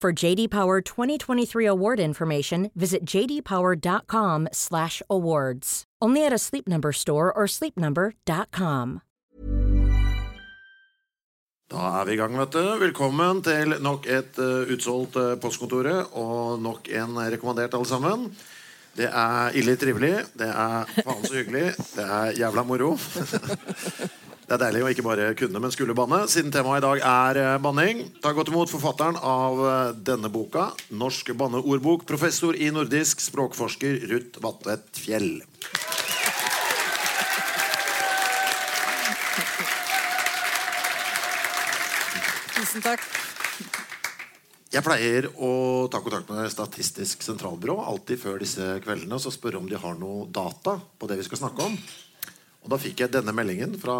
For JD Power 2023 award information, visit jdpower.com/awards. Only at a Sleep Number store or sleepnumber.com. Da er vi i gang, vet du. Velkommen til nok et uh, utsolgt uh, Postkontoret. Og nok en rekommandert, alle sammen. Det er ille trivelig. Det er faen så hyggelig. Det er jævla moro. det er deilig å ikke bare kunne, men skulle banne. Siden temaet i dag er uh, banning. Ta godt imot forfatteren av uh, denne boka. Norsk banneordbok. Professor i nordisk språkforsker Ruth Vatvedt Fjell. Tusen takk. Jeg pleier å ta kontakt med Statistisk sentralbyrå alltid før disse kveldene og så spørre om de har noe data på det vi skal snakke om. Og Da fikk jeg denne meldingen fra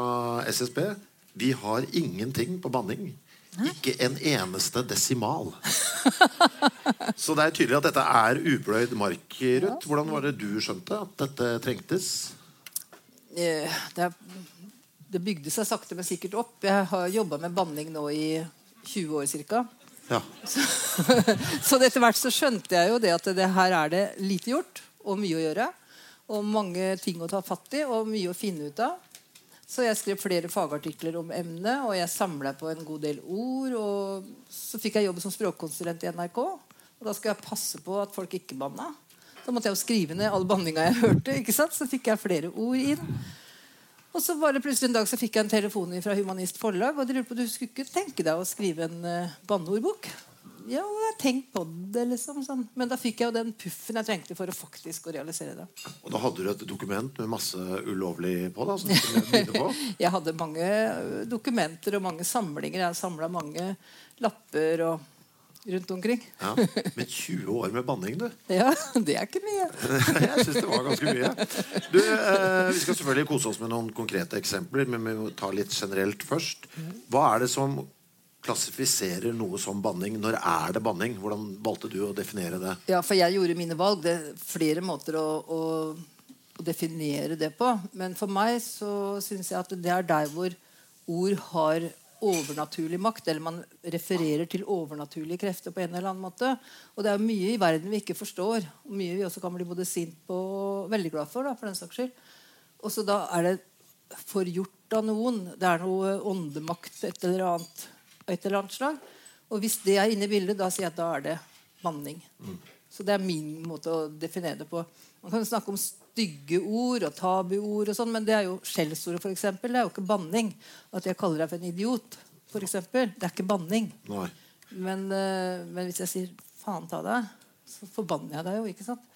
SSB. Vi har ingenting på banning. Ikke en eneste desimal. Så det er tydelig at dette er upløyd mark, Ruth. Hvordan var det du skjønte at dette trengtes? Eh, Det, det bygde seg sakte, men sikkert opp. Jeg har jobba med banning nå i 20 år ca. Ja. Så, så etter hvert så skjønte jeg jo det at det her er det lite gjort og mye å gjøre. Og mange ting å ta fatt i og mye å finne ut av. Så jeg skrev flere fagartikler om emnet, og jeg samla på en god del ord. Og så fikk jeg jobb som språkkonsulent i NRK. Og da skulle jeg passe på at folk ikke banna. Da måtte jeg jo skrive ned all banninga jeg hørte. ikke sant? Så fikk jeg flere ord inn. Og så var det plutselig en dag så fikk jeg en telefon fra Humanist Forlag. Og de lurte på du skulle ikke tenke deg å skrive en uh, banneordbok. Ja, jeg har tenkt på det, liksom. Sånn. Men da fikk jeg jo den puffen jeg trengte for å faktisk å realisere det. Og da hadde du et dokument med masse ulovlig på? da, på. Jeg hadde mange dokumenter og mange samlinger. Jeg samla mange lapper og rundt omkring. Ja, Men 20 år med banning, du. Ja, det er ikke mye. Jeg syns det var ganske mye. Du, eh, Vi skal selvfølgelig kose oss med noen konkrete eksempler, men vi må ta litt generelt først. Hva er det som klassifiserer noe som banning? Når er det banning? Hvordan valgte du å definere det? Ja, for jeg gjorde mine valg. Det er flere måter å, å, å definere det på. Men for meg så syns jeg at det er der hvor ord har overnaturlig makt, eller man refererer til overnaturlige krefter på en eller annen måte. Og det er mye i verden vi ikke forstår, og mye vi også kan bli både sint på og veldig glad for. Da, for den saks skyld. Og så da er det forgjort av noen. Det er noe åndemakt et eller annet, et eller annet slag. Og hvis det er inne i bildet, da sier jeg at da er det banning. Så det er min måte å definere det på. Man kan snakke om stygge ord og tabuord, og sånn, men det er jo skjellsordet, f.eks. Det er jo ikke banning. At jeg kaller deg for en idiot, for eksempel, det er ikke banning. Men, eh, men hvis jeg sier 'faen ta deg', så forbanner jeg deg jo. ikke sant?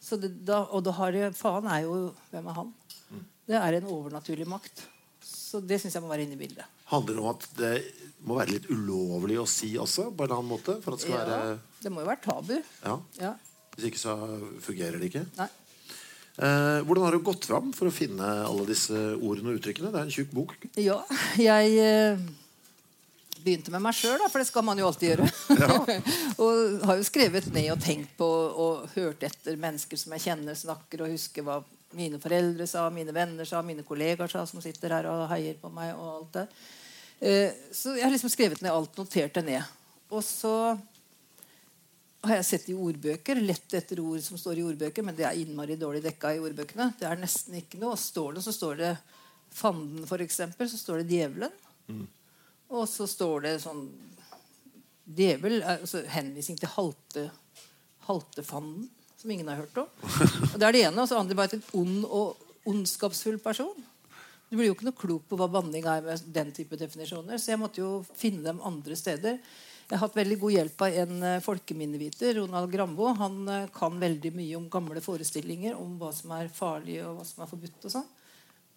Så det, da, og da har det, faen er jo Hvem er han? Det er en overnaturlig makt. Så det syns jeg må være inne i bildet. Handler det om at det må være litt ulovlig å si også? på en annen måte, for at det skal Ja, være... det må jo være tabu. Ja, Ja. Hvis ikke så fungerer det ikke. Nei. Eh, hvordan har du gått fram for å finne alle disse ordene og uttrykkene? Det er en tjukk bok. Ja, jeg eh, begynte med meg sjøl, for det skal man jo alltid gjøre. og har jo skrevet ned og tenkt på og hørt etter mennesker som jeg kjenner, snakker og husker hva mine foreldre sa, mine venner sa, mine kollegaer sa, som sitter her og heier på meg. og alt det. Eh, så jeg har liksom skrevet ned alt, notert det ned. Og så har jeg sett i ordbøker, lett etter ord som står i ordbøker, men det er innmari dårlig dekka i ordbøkene. Det er nesten ikke noe. Og står det, så står det fanden, for eksempel, så står det djevelen. Og så står det sånn Djevel er altså henvisning til halte, haltefanden. Som ingen har hørt om. Og Det er det ene. Og så andre bare en ond og ondskapsfull person. Du blir jo ikke noe klok på hva banning er med den type definisjoner. Så jeg måtte jo finne dem andre steder. Jeg har hatt veldig god hjelp av en uh, folkeminneviter, Ronald Grambo. Han uh, kan veldig mye om gamle forestillinger om hva som er farlig og hva som er forbudt. og sånn.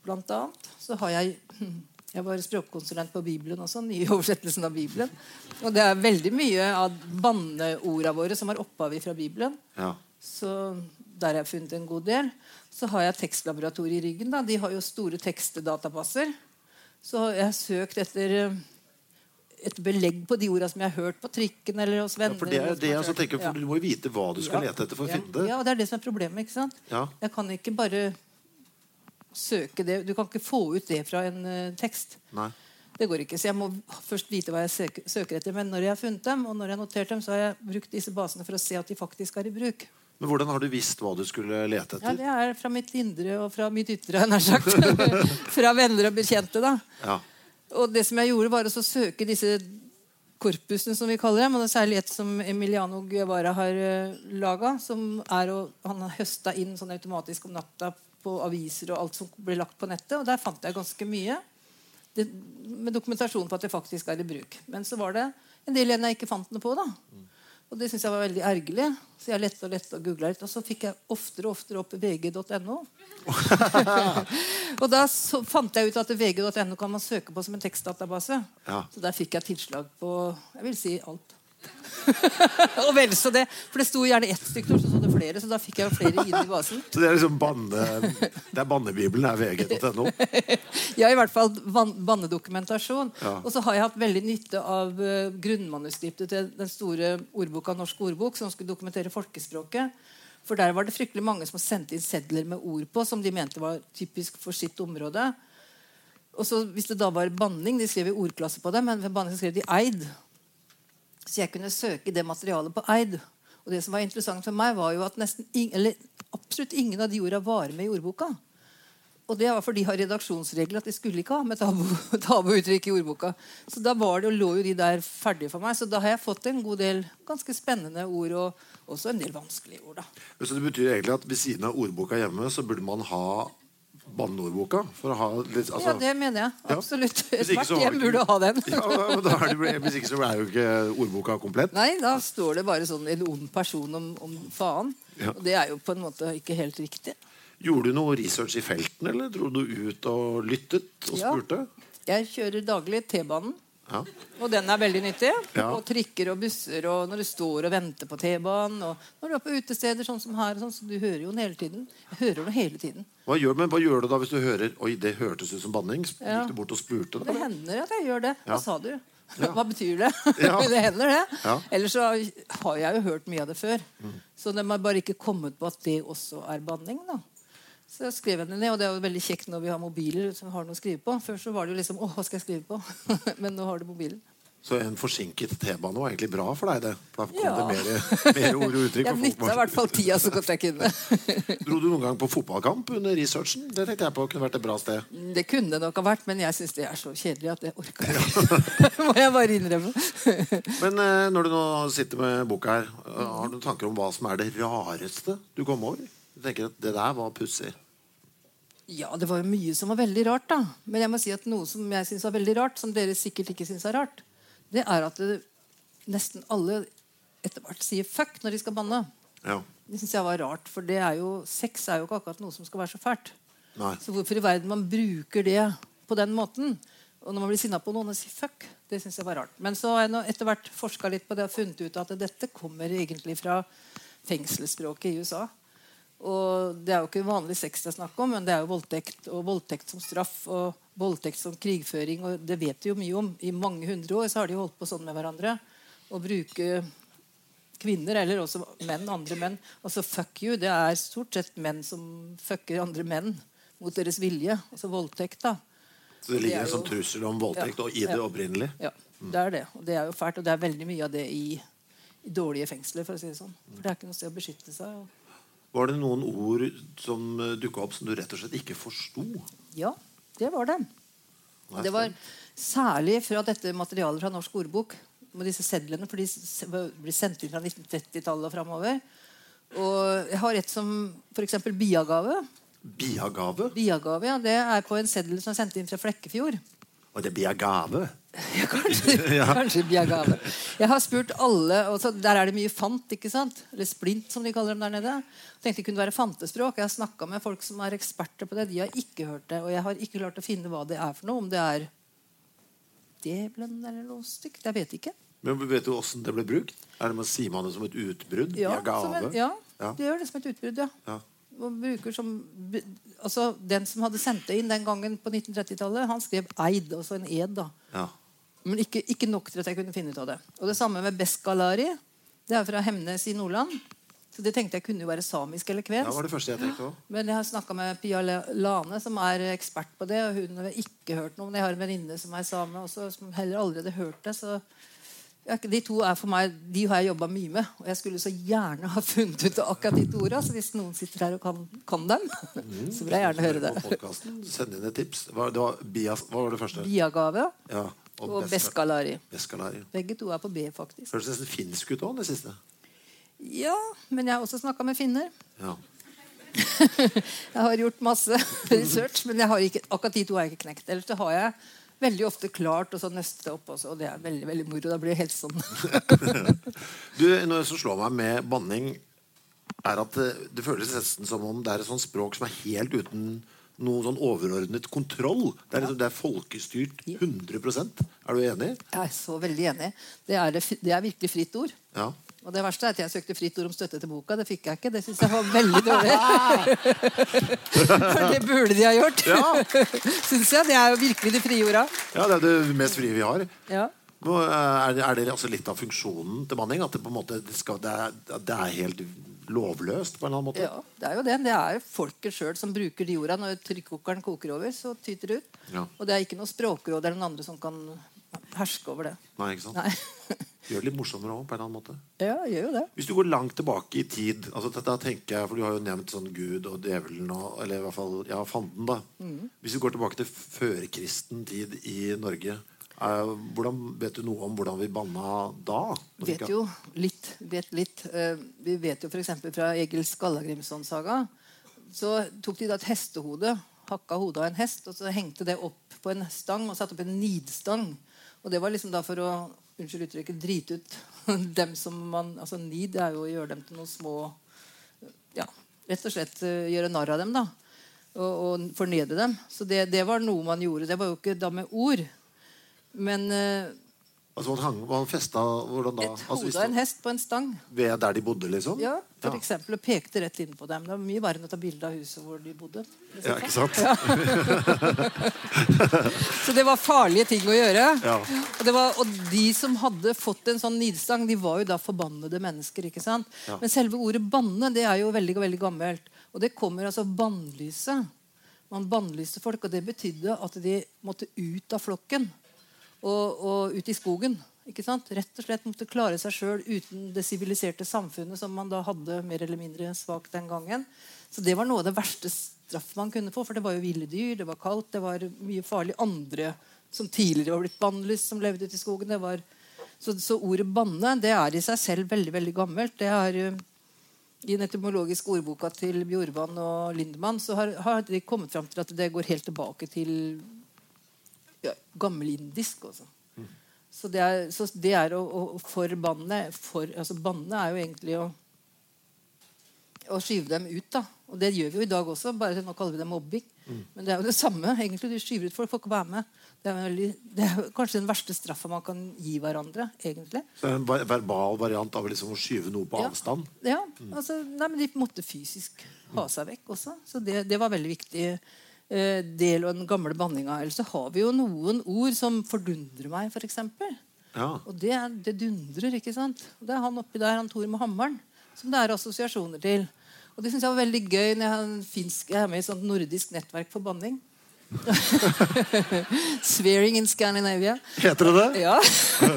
Blant annet så har jeg jeg var språkkonsulent på Bibelen også. nye oversettelsen av Bibelen. Og det er veldig mye av banneorda våre som har opphav fra Bibelen. Ja. Så der har jeg funnet en god del. Så har jeg tekstlaboratoriet i ryggen. Da. De har jo store tekstdatabaser. Så jeg har søkt etter eh, et belegg på de orda som jeg har hørt på trikken eller hos venner. Ja, for det er det jeg tenker, for Du må jo vite hva du skal Ja. lete etter for å ja. finne det. Ja, og det er det som er problemet. ikke sant? Ja. Jeg kan ikke bare søke det. Du kan ikke få ut det fra en uh, tekst. Nei. Det går ikke, så Jeg må først vite hva jeg søker, søker etter. Men når jeg har funnet dem, og når jeg har notert dem, så har jeg brukt disse basene for å se at de faktisk er i bruk. Men hvordan har du visst hva du skulle lete etter? Ja. Det er fra mitt indre og fra mitt ytre, nær sagt. fra venner og bekjente. da. Ja. Og det som jeg gjorde, var å søke disse korpusene, som vi kaller dem. Og det er særlig et som Emiliano Guevara har uh, laga. Som er å, han har høsta inn sånn automatisk om natta på aviser og alt som blir lagt på nettet. Og der fant jeg ganske mye. Det, med dokumentasjon på at det faktisk er i bruk. Men så var det en del igjen jeg ikke fant noe på. da. Og det syntes jeg var veldig ergerlig. Så jeg lette og lette og googla litt. Og så fikk jeg oftere og oftere opp vg.no. og da så fant jeg ut at vg.no kan man søke på som en tekstdatabase. Ja. Så der fikk jeg tilslag på jeg vil si alt. og vel så det. For det sto gjerne ett stykke, så sto det flere. Så da fikk jeg flere inn i basen. Så det er liksom banne, det er bannebibelen er vg.no? Ja, i hvert fall ban bannedokumentasjon. Ja. Og så har jeg hatt veldig nytte av uh, grunnmanuskriptet til den store ordboka Norsk ordbok, som skulle dokumentere folkespråket. For der var det fryktelig mange som sendte inn sedler med ord på, som de mente var typisk for sitt område. Og så Hvis det da var banning, de skrev i ordklasse på det, men ved banning så skrev de eid. Så jeg kunne søke det materialet på eid. Og det som var interessant for meg, var jo at nesten ing, eller absolutt ingen av de orda var med i ordboka. Og det var fordi de har redaksjonsregler at de skulle ikke ha med tabu- tabuuttrykk i ordboka. Så da var det, og lå jo de der ferdige for meg. Så da har jeg fått en god del ganske spennende ord, og også en del vanskelige ord. da. Så det betyr egentlig at ved siden av ordboka hjemme så burde man ha banneordboka? Altså, Ja, det mener jeg. Absolutt. Ja. Ethvert hjem burde ha den. ja, da det, Hvis ikke så er jo ikke ordboka komplett. Nei, da står det bare sånn en ond person om, om faen. Ja. Og det er jo på en måte ikke helt riktig. Gjorde du noe research i felten, eller dro du ut og lyttet og Ja. spurte? Jeg kjører daglig T-banen. Ja. Og den er veldig nyttig. Ja. Og trikker og busser og når du står og venter på T-banen. Og når du er på utesteder sånn som her, sånn, så du hører jo den hele tiden. Jeg hører den hele tiden. Hva gjør, men hva gjør du da hvis du hører Oi, det hørtes ut som banning? Gikk du bort og spurte? Det Da? hender at jeg gjør det. Hva sa du? Hva betyr det? Det hender, det. Ja. Mm. Ellers så har jeg jo hørt mye av det før. Så de har bare ikke kommet på at det også er banning. da. Så jeg skrev henne ned, og det er jo veldig kjekt når vi har mobiler som har noe å skrive på. Før så var det jo liksom Å, hva skal jeg skrive på? Men nå har du mobilen. Så en forsinket T-bane var egentlig bra for deg, det. Da kom Ja. det mer, mer ord og uttrykk. Jeg nytta i hvert fall tida så godt jeg kunne. Dro du noen gang på fotballkamp under researchen? Det tenkte jeg på kunne vært et bra sted. Det kunne nok ha vært, men jeg syns det er så kjedelig at det orker jeg ikke. Må jeg bare innrømme. Men eh, når du nå sitter med boka her, har du noen tanker om hva som er det rareste du kom over? Du tenker at det der var pussig. Ja, det var jo mye som var veldig rart, da. Men jeg må si at noe som jeg syns var veldig rart, som dere sikkert ikke syns er rart, det er at det, nesten alle etter hvert sier fuck når de skal banne. Ja. Det synes jeg var rart, for det er jo, sex er jo ikke akkurat noe som skal være så fælt. Nei. Så hvorfor i verden man bruker det på den måten? Og når man blir sinna på noen og sier fuck, det syns jeg var rart. Men så har jeg etter hvert forska litt på det og funnet ut at dette kommer egentlig fra fengselsspråket i USA. Og Det er jo ikke vanlig sex det er snakk om, men det er jo voldtekt og voldtekt som straff og voldtekt som krigføring. og Det vet de jo mye om. I mange hundre år så har de holdt på sånn med hverandre. Å bruke kvinner, eller også menn, andre menn. Altså fuck you, det er stort sett menn som fucker andre menn mot deres vilje. Altså voldtekt, da. Så det ligger Det en sånn trussel om voldtekt Ja. og i det Ja. opprinnelig. Ja, det er det. Og det er jo fælt. Og det er veldig mye av det i, i dårlige fengsler, for å si det sånn. For det er ikke noe sted å beskytte seg. Og Var det noen ord som dukka opp som du rett og slett ikke forsto? ja, det var det. Det var særlig fra dette materialet fra Norsk ordbok, med disse sedlene, for de blir sendt inn fra 1930-tallet og framover. Og jeg har et som f.eks. biagave. Biagave? Biagave, ja, Det er på en seddel som er sendt inn fra Flekkefjord. Og det er biagave? Ja, kanskje, kanskje biagave. Jeg har spurt alle og så Der er det mye fant, ikke sant? Eller splint, som de kaller dem der nede. Jeg tenkte det kunne være fantespråk. Jeg har snakka med folk som er eksperter på det. De har ikke hørt det. Og jeg har ikke klart å finne hva det er for noe. Om det er djevelen eller noe stygt. Jeg vet ikke. Men Vet du åssen det ble brukt? Er det man Sier man det som et utbrudd? Ja, en, ja, Ja. det gjør det som et utbrudd, ja. Ja. Som, altså, den som hadde sendt det inn den gangen på 1930-tallet, han skrev 'eid', altså en ed. da. Ja. Men ikke, ikke nok til at jeg kunne finne ut av det. Og det samme med Beskalari. Det er fra Hemnes i Nordland. Så det tenkte jeg kunne jo være samisk eller ja, kvensk. var det første jeg tenkte også. Men jeg har snakka med Pia Lane, som er ekspert på det. Og hun har ikke hørt noe. Men jeg har en venninne som er same også, som heller aldri hadde hørt det. Så ja, de to er for meg, de har jeg jobba mye med. Og jeg skulle så gjerne ha funnet ut akkurat de to orda. Så hvis noen sitter her og kan, kan dem, så vil jeg gjerne høre det. Send inn et tips. Hva, det var bias, hva var det første? Biagave Ja. Og og Beskalari. Beskalari. Begge to er på B, faktisk. Høres nesten finsk ut òg, det siste. Ja, men jeg har også snakka med finner. Ja. Jeg har gjort masse research, men jeg har ikke, akkurat de to har jeg ikke knekt. Ellers det har jeg veldig ofte klart å så nøste opp også, og det er veldig veldig moro. Da blir det helt sånn. Du, Noe som slår meg med banning, er at det, det føles nesten som om det er et sånt språk som er helt uten noen sånn overordnet kontroll. Det er, liksom, det er folkestyrt 100% Er du enig? Jeg er så veldig enig. Det er, det, det er virkelig fritt ord. Ja. Og det verste er at jeg søkte fritt ord om støtte til boka. Det fikk jeg ikke. Det syns jeg var veldig dårlig. det burde de ha gjort. Ja. syns jeg. Det er jo virkelig de frie orda. ja, det er det mest frie vi har. Ja. Eh, Er det, er det altså litt av funksjonen til Manning? At det på en måte det, skal, det, er, det er helt lovløst på en eller annen måte? ja, det er jo det. Det er jo folket sjøl som bruker de orda. Når trykkokeren koker over, så tyter det ut. Ja. Og det er ikke noe språkråd eller noen andre som kan herske over det. Nei, ikke sant? Nei. Gjør det litt morsommere òg, på en eller annen måte. Ja, gjør jo det. Hvis du går langt tilbake i tid altså da tenker jeg, For du har jo nevnt sånn Gud og djevelen og, Eller i hvert fall ja, fanden. da Mm. Hvis du går tilbake til førkristen tid i Norge hvordan, Vet du noe om hvordan vi banna da? Vet jo litt. Vet litt. Eh, vi vet jo f.eks. fra Egil Skallagrimson-saga. Så tok de da et hestehode, hakka hodet av en hest, og så hengte det opp på en stang og satte opp en nidstang. Og det var liksom da for å unnskyld uttrykket, drite ut dem som man altså Nid er jo å gjøre dem til noen små ja, Rett og slett eh, gjøre narr av dem. da og, og fornedre dem. Så det, det var noe man gjorde. Det var jo ikke da med ord. Men uh, Altså man, hang, man festa hvordan da? et Altså, hode av en hest på en stang. ved der de bodde, liksom? Ja, for ja. eksempel, og pekte rett inn på dem. Det var mye verre enn å ta bilde av huset hvor de bodde. ja, ikke sant? Så det var farlige ting å gjøre. Ja. Og, det var, og de som hadde fått en sånn nidstang, de var jo da forbannede mennesker. ikke sant? Ja. Men selve ordet banne det er jo veldig veldig gammelt. Og det kommer altså bannlyset. Man bannlyste folk, og det betydde at de måtte ut av flokken. Og, og ut i skogen. ikke sant? Rett og slett måtte klare seg sjøl uten det siviliserte samfunnet som man da hadde mer eller mindre svakt den gangen. Så det var noe av det verste straff man kunne få, for det var jo ville dyr, det var kaldt, det var mye farlig. Andre som tidligere var blitt bannlyst, som levde ute i skogen. var... Så, så ordet 'banne' det er i seg selv veldig veldig gammelt. Det er eh, I den etymologiske ordboka til Bjorvann og Lindemann så har, har de kommet fram til at det går helt tilbake til ja, gammelindisk. Også. Så det er, så det er å, å forbanne for, altså Banne er jo egentlig å, å skyve dem ut. da Og det gjør vi jo i dag også, bare nå kaller vi det mobbing. Men det er jo det samme. egentlig Du skyver ut folk, får ikke være med. Det er, veldig, det er kanskje den verste straffa man kan gi hverandre. egentlig Så det er en verbal variant av liksom å skyve noe på Ja. avstand? Ja, altså, nei, men De måtte fysisk ha seg vekk også. Så det, det var veldig viktig del av den gamle banninga. Eller så har vi jo noen ord som fordundrer meg, f.eks. Ja. Og det, er- det dundrer. ikke sant? Og Det er han oppi der, han Tor med hammeren, som det er assosiasjoner til. Og det syns jeg var veldig gøy når jeg, finsk, jeg er med i et sånt nordisk nettverk for banning. Swearing in Scandinavia. Heter det det? Ja.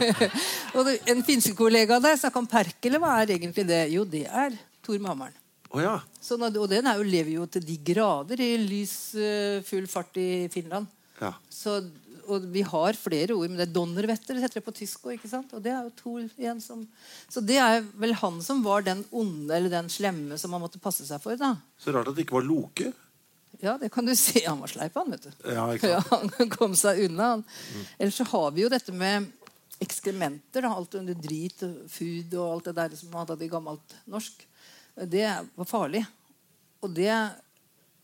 og En finske kollega der snakka om perkele. Hva er egentlig det? Jo, det er Tor med hammeren. Å ja. sånn og den er jo, lever jo til de grader i lys, eh, full fart i Finland. ja. Så, og vi har flere ord, men det er donnervetter heter det på tysk òg. Og det er jo to igjen som Så det er vel han som var den onde eller den slemme som man måtte passe seg for. da. Så rart at det ikke var Loke. Ja, det kan du si. Han var sleip, han. vet du. Ja? Ja, han kom seg unna. Han. Ellers så har vi jo dette med ekskrementer. Da. Alt under drit og food og alt det der som man hadde i gammelt norsk. Det var farlig. Og det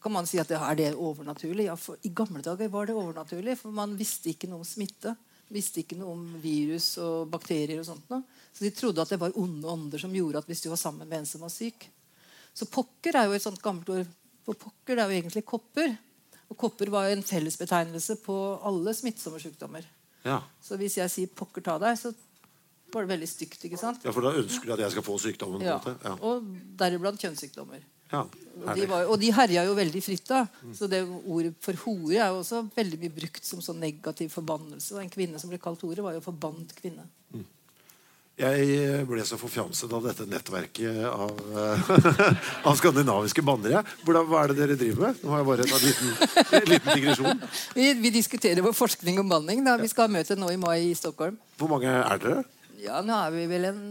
kan man si at det, er det overnaturlig. Ja, for I gamle dager var det overnaturlig, for man visste ikke noe om smitte. Visste ikke noe om virus og bakterier. og sånt noe. Så de trodde at det var onde ånder som gjorde at hvis du var sammen med en som var syk. Så pokker er jo et sånt gammelt ord. For pokker det er jo egentlig kopper. Og kopper var en fellesbetegnelse på alle smittsomme sykdommer. Ja. Så hvis jeg sier 'pokker ta deg', så var det veldig stygt. ikke sant? ja, For da ønsker de at jeg skal få sykdommen? Ja. Ja. Og deriblant kjønnssykdommer. Ja. Og de, var, og de herja jo veldig fritt da. Så det ordet for hore er jo også veldig mye brukt som sånn negativ forbannelse. Og en kvinne som ble kalt hore, var jo forbannet kvinne. Jeg ble så forfjamset av dette nettverket av, eh, av skandinaviske bannere. hva er det dere driver med? Nå har jeg bare en liten, en liten digresjon. Vi, vi diskuterer vår forskning om banning. da. Vi skal ha møte nå i mai i Stockholm. Hvor mange er dere? Ja, nå er vi vel en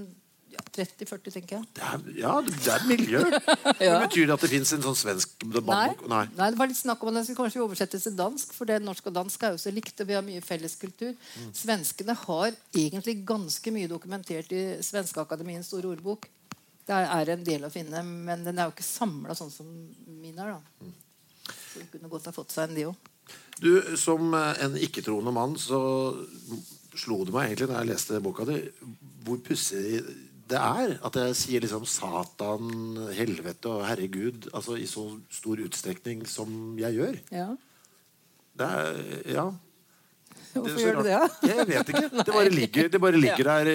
ja, 30-40, tenker jeg. Det er, ja, det er et miljø. Men Betyr det at det fins en sånn svensk Nei. Nei. Nei, det var litt snakk om at den skulle kanskje oversettes til dansk. For det norsk og dansk er jo så likt, og vi har mye felles kultur. Svenskene har egentlig ganske mye dokumentert i Svenskeakademiens store ordbok. Det er en del å finne, men den er jo ikke samla sånn som min er. da. Så hun kunne godt ha fått seg en, de òg. Du, Som en ikke-troende mann så slo det meg egentlig da jeg leste boka di, hvor pussig det er at jeg sier liksom Satan, helvete og herregud altså i så stor utstrekning som jeg gjør. Ja. Det er, ja. Hvorfor gjør du det? Ja? Jeg vet ikke. Det bare ligger, det bare ligger der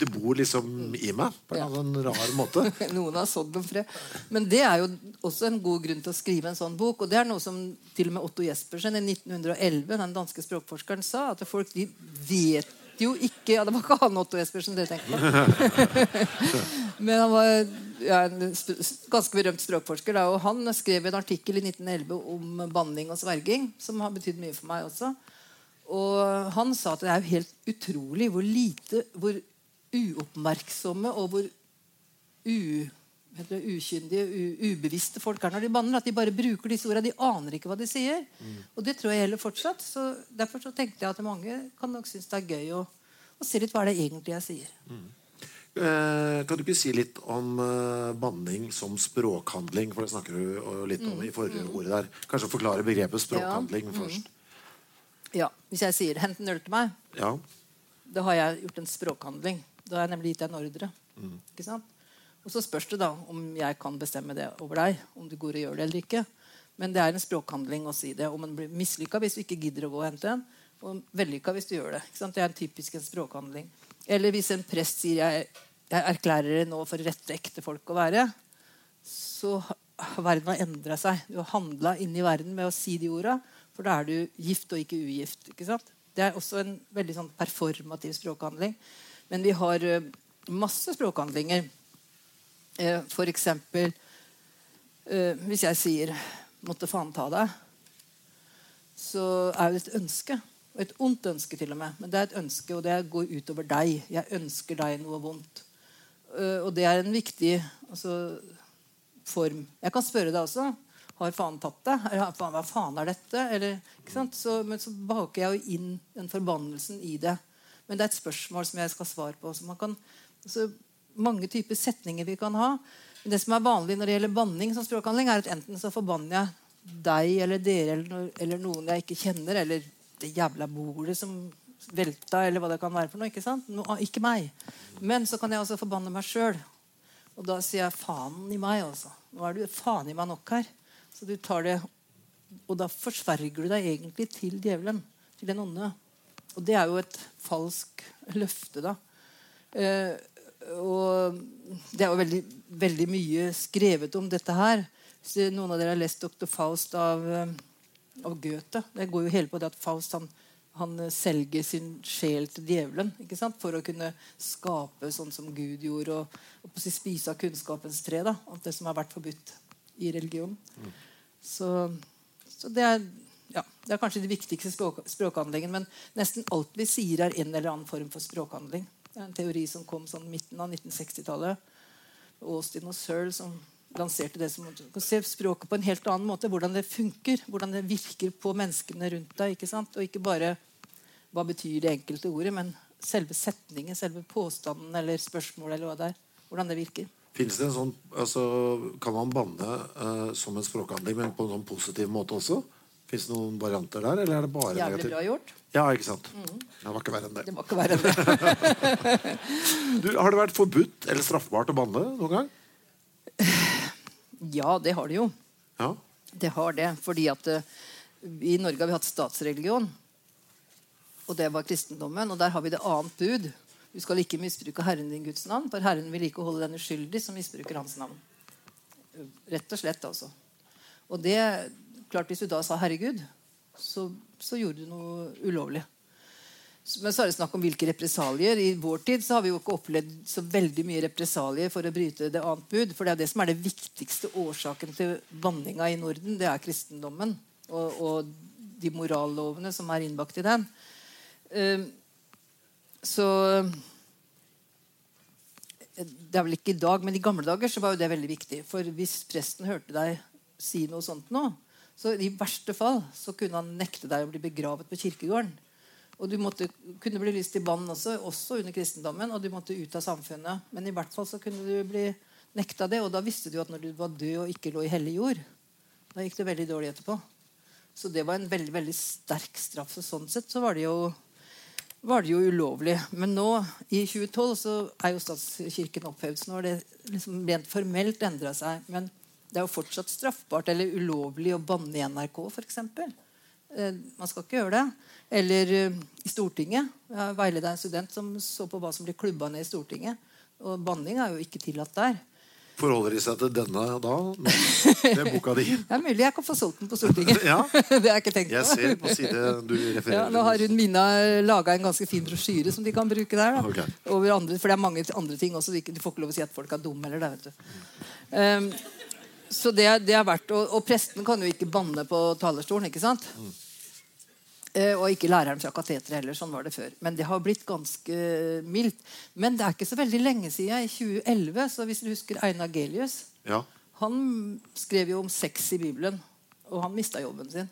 Det bor liksom i meg på en sånn rar måte. Noen har sådd noen frø. Men det er jo også en god grunn til å skrive en sånn bok. Og det er noe som til og med Otto Jespersen i 1911, den danske språkforskeren, sa. At folk de vet jo ikke Ja, det var ikke han Otto Jespersen dere tenkte på. Men han var ja, en ganske berømt språkforsker. Da, og han skrev en artikkel i 1911 om banning og sverging, som har betydd mye for meg også. Og han sa at det er jo helt utrolig hvor lite, hvor uoppmerksomme og hvor u, det, ukyndige, u, ubevisste folk er når de banner. At de bare bruker disse ordene. De aner ikke hva de sier. Og det tror jeg gjelder fortsatt. Så Derfor så tenkte jeg at mange kan nok synes det er gøy å, å se litt hva er det egentlig jeg sier. Eh, kan du ikke si litt om eh, banning som språkhandling? For det snakker du litt om i forrige ordet der. Kanskje forklare begrepet språkhandling først. Ja, Hvis jeg sier 'hent en øl til meg', Ja. da har jeg gjort en språkhandling. Da har jeg nemlig gitt deg en ordre. Mm. Ikke sant? Og så spørs det da om jeg kan bestemme det over deg. Om du går og gjør det eller ikke. Men det er en språkhandling å si det. Og man blir mislykka hvis du ikke gidder å gå og hente en. Og vellykka hvis du gjør det. Det er en typisk en språkhandling. Eller hvis en prest sier jeg, jeg erklærer dere nå for rette, ekte folk å være, så har verden har endra seg. Du har handla inn i verden med å si de orda. For da er du gift og ikke ugift. ikke sant? Det er også en veldig sånn performativ språkhandling. Men vi har eh, masse språkhandlinger. Eh, for eksempel eh, hvis jeg sier 'måtte faen ta deg', så er det et ønske. Og et ondt ønske, til og med. Men det er et ønske, og det går utover deg. Jeg ønsker deg noe vondt. Og det er en viktig altså, form. Jeg kan spørre deg også. Har faen tatt det? Hva faen er dette? Eller? Så, men så baker jeg jo inn den forbannelsen i det. Men det er et spørsmål som jeg skal svare på. Så man kan, så mange typer setninger vi kan ha. Men det som er vanlig når det gjelder banning, som språkhandling, er at enten så forbanner jeg deg eller dere eller, eller noen jeg ikke kjenner, eller det jævla bordet som velta, eller hva det kan være for noe. Ikke sant? No, ikke meg. Men så kan jeg også forbanne meg sjøl. Og da sier jeg faen i meg, altså. Nå er du faen i meg nok her. Så du tar det Og da forsverger du deg egentlig til djevelen. Til den onde. Og det er jo et falsk løfte, da. Eh, og det er jo veldig, veldig mye skrevet om dette her. Hvis noen av dere har lest 'Dr. Faust' av, eh, av Goethe Det går jo hele på det at Faust han, han selger sin sjel til djevelen ikke sant? for å kunne skape sånn som Gud gjorde, og, og spise av kunnskapens tre. da, Alt det som har vært forbudt i religion. Så, så det er ja, Det er kanskje de viktigste språk, språkhandlingene, men nesten alt vi sier, er en eller annen form for språkhandling. Det er en teori som kom sånn midten av 1960-tallet. Austin og Searle som lanserte det som å se språket på en helt annen måte. Hvordan det funker, hvordan det virker på menneskene rundt deg. ikke sant? Og ikke bare hva betyr det enkelte ordet, men selve setningen, selve påstanden eller spørsmålet. eller hva det er, Hvordan det virker. Finnes det en sånn, altså, Kan man banne uh, som en språkhandling, men på en sånn positiv måte også? Fins det noen varianter der, eller er det bare Jævlig negativ? bra gjort. Ja, ikke sant? Det var ikke verre enn det. Det må ikke være det. Du, har det vært forbudt eller straffbart å banne noen gang? Ja, det har det jo. Ja. Det har det. Fordi at uh, i Norge har vi hatt statsreligion. Og det var kristendommen. Og der har vi det annet bud. Du skal ikke misbruke Herren din Guds navn, for Herren vil ikke holde den uskyldig som misbruker hans navn. Rett og slett, altså. Og det, klart Hvis du da sa 'herregud', så, så gjorde du noe ulovlig. Men så er det snakk om hvilke represalier. I vår tid så har vi jo ikke opplevd så veldig mye represalier for å bryte det annet bud. For det er det som er det viktigste årsaken til vanninga i Norden. Det er kristendommen og, og de morallovene som er innbakt i den. Eh, så Det er vel ikke i dag, men i gamle dager så var jo det veldig viktig. For hvis presten hørte deg si noe sånt nå, så i verste fall så kunne han nekte deg å bli begravet på kirkegården. Og du måtte, kunne bli lyst i vann også, også under kristendommen, og du måtte ut av samfunnet. Men i hvert fall så kunne du bli nekta det, og da visste du at når du var død og ikke lå i hellig jord, da gikk det veldig dårlig etterpå. Så det var en veldig veldig sterk straff. Så sånn sett så var det jo, var det jo ulovlig. Men nå, i 2012, så er jo statskirken opphevd. Så nå har det liksom rent formelt endra seg. Men det er jo fortsatt straffbart eller ulovlig å banne i NRK, f.eks. Eh, man skal ikke gjøre det. Eller eh, i Stortinget. Jeg veileda en student som så på hva som blir klubba ned i Stortinget. Og banning er jo ikke tillatt der. Forholder de seg til denne da? Det er boka di. Det er mulig jeg kan få solgt den på Stortinget. Ja. det har jeg ikke tenkt på. Jeg ser på side du refererer Ja, nå har hun Mina laga en ganske fin brosjyre som de kan bruke der. Da. Ok. Over andre, for det er mange andre ting også. De får ikke lov å si at folk er dumme. Eller det, vet du. Um, så det, det er verdt og, og presten kan jo ikke banne på talerstolen. ikke sant? Eh, og ikke læreren fra kateteret heller. Sånn var det før. Men det har blitt ganske mildt. Men det er ikke så veldig lenge siden, i 2011, så hvis du husker Einar Gelius Ja. Han skrev jo om sex i Bibelen, og han mista jobben sin.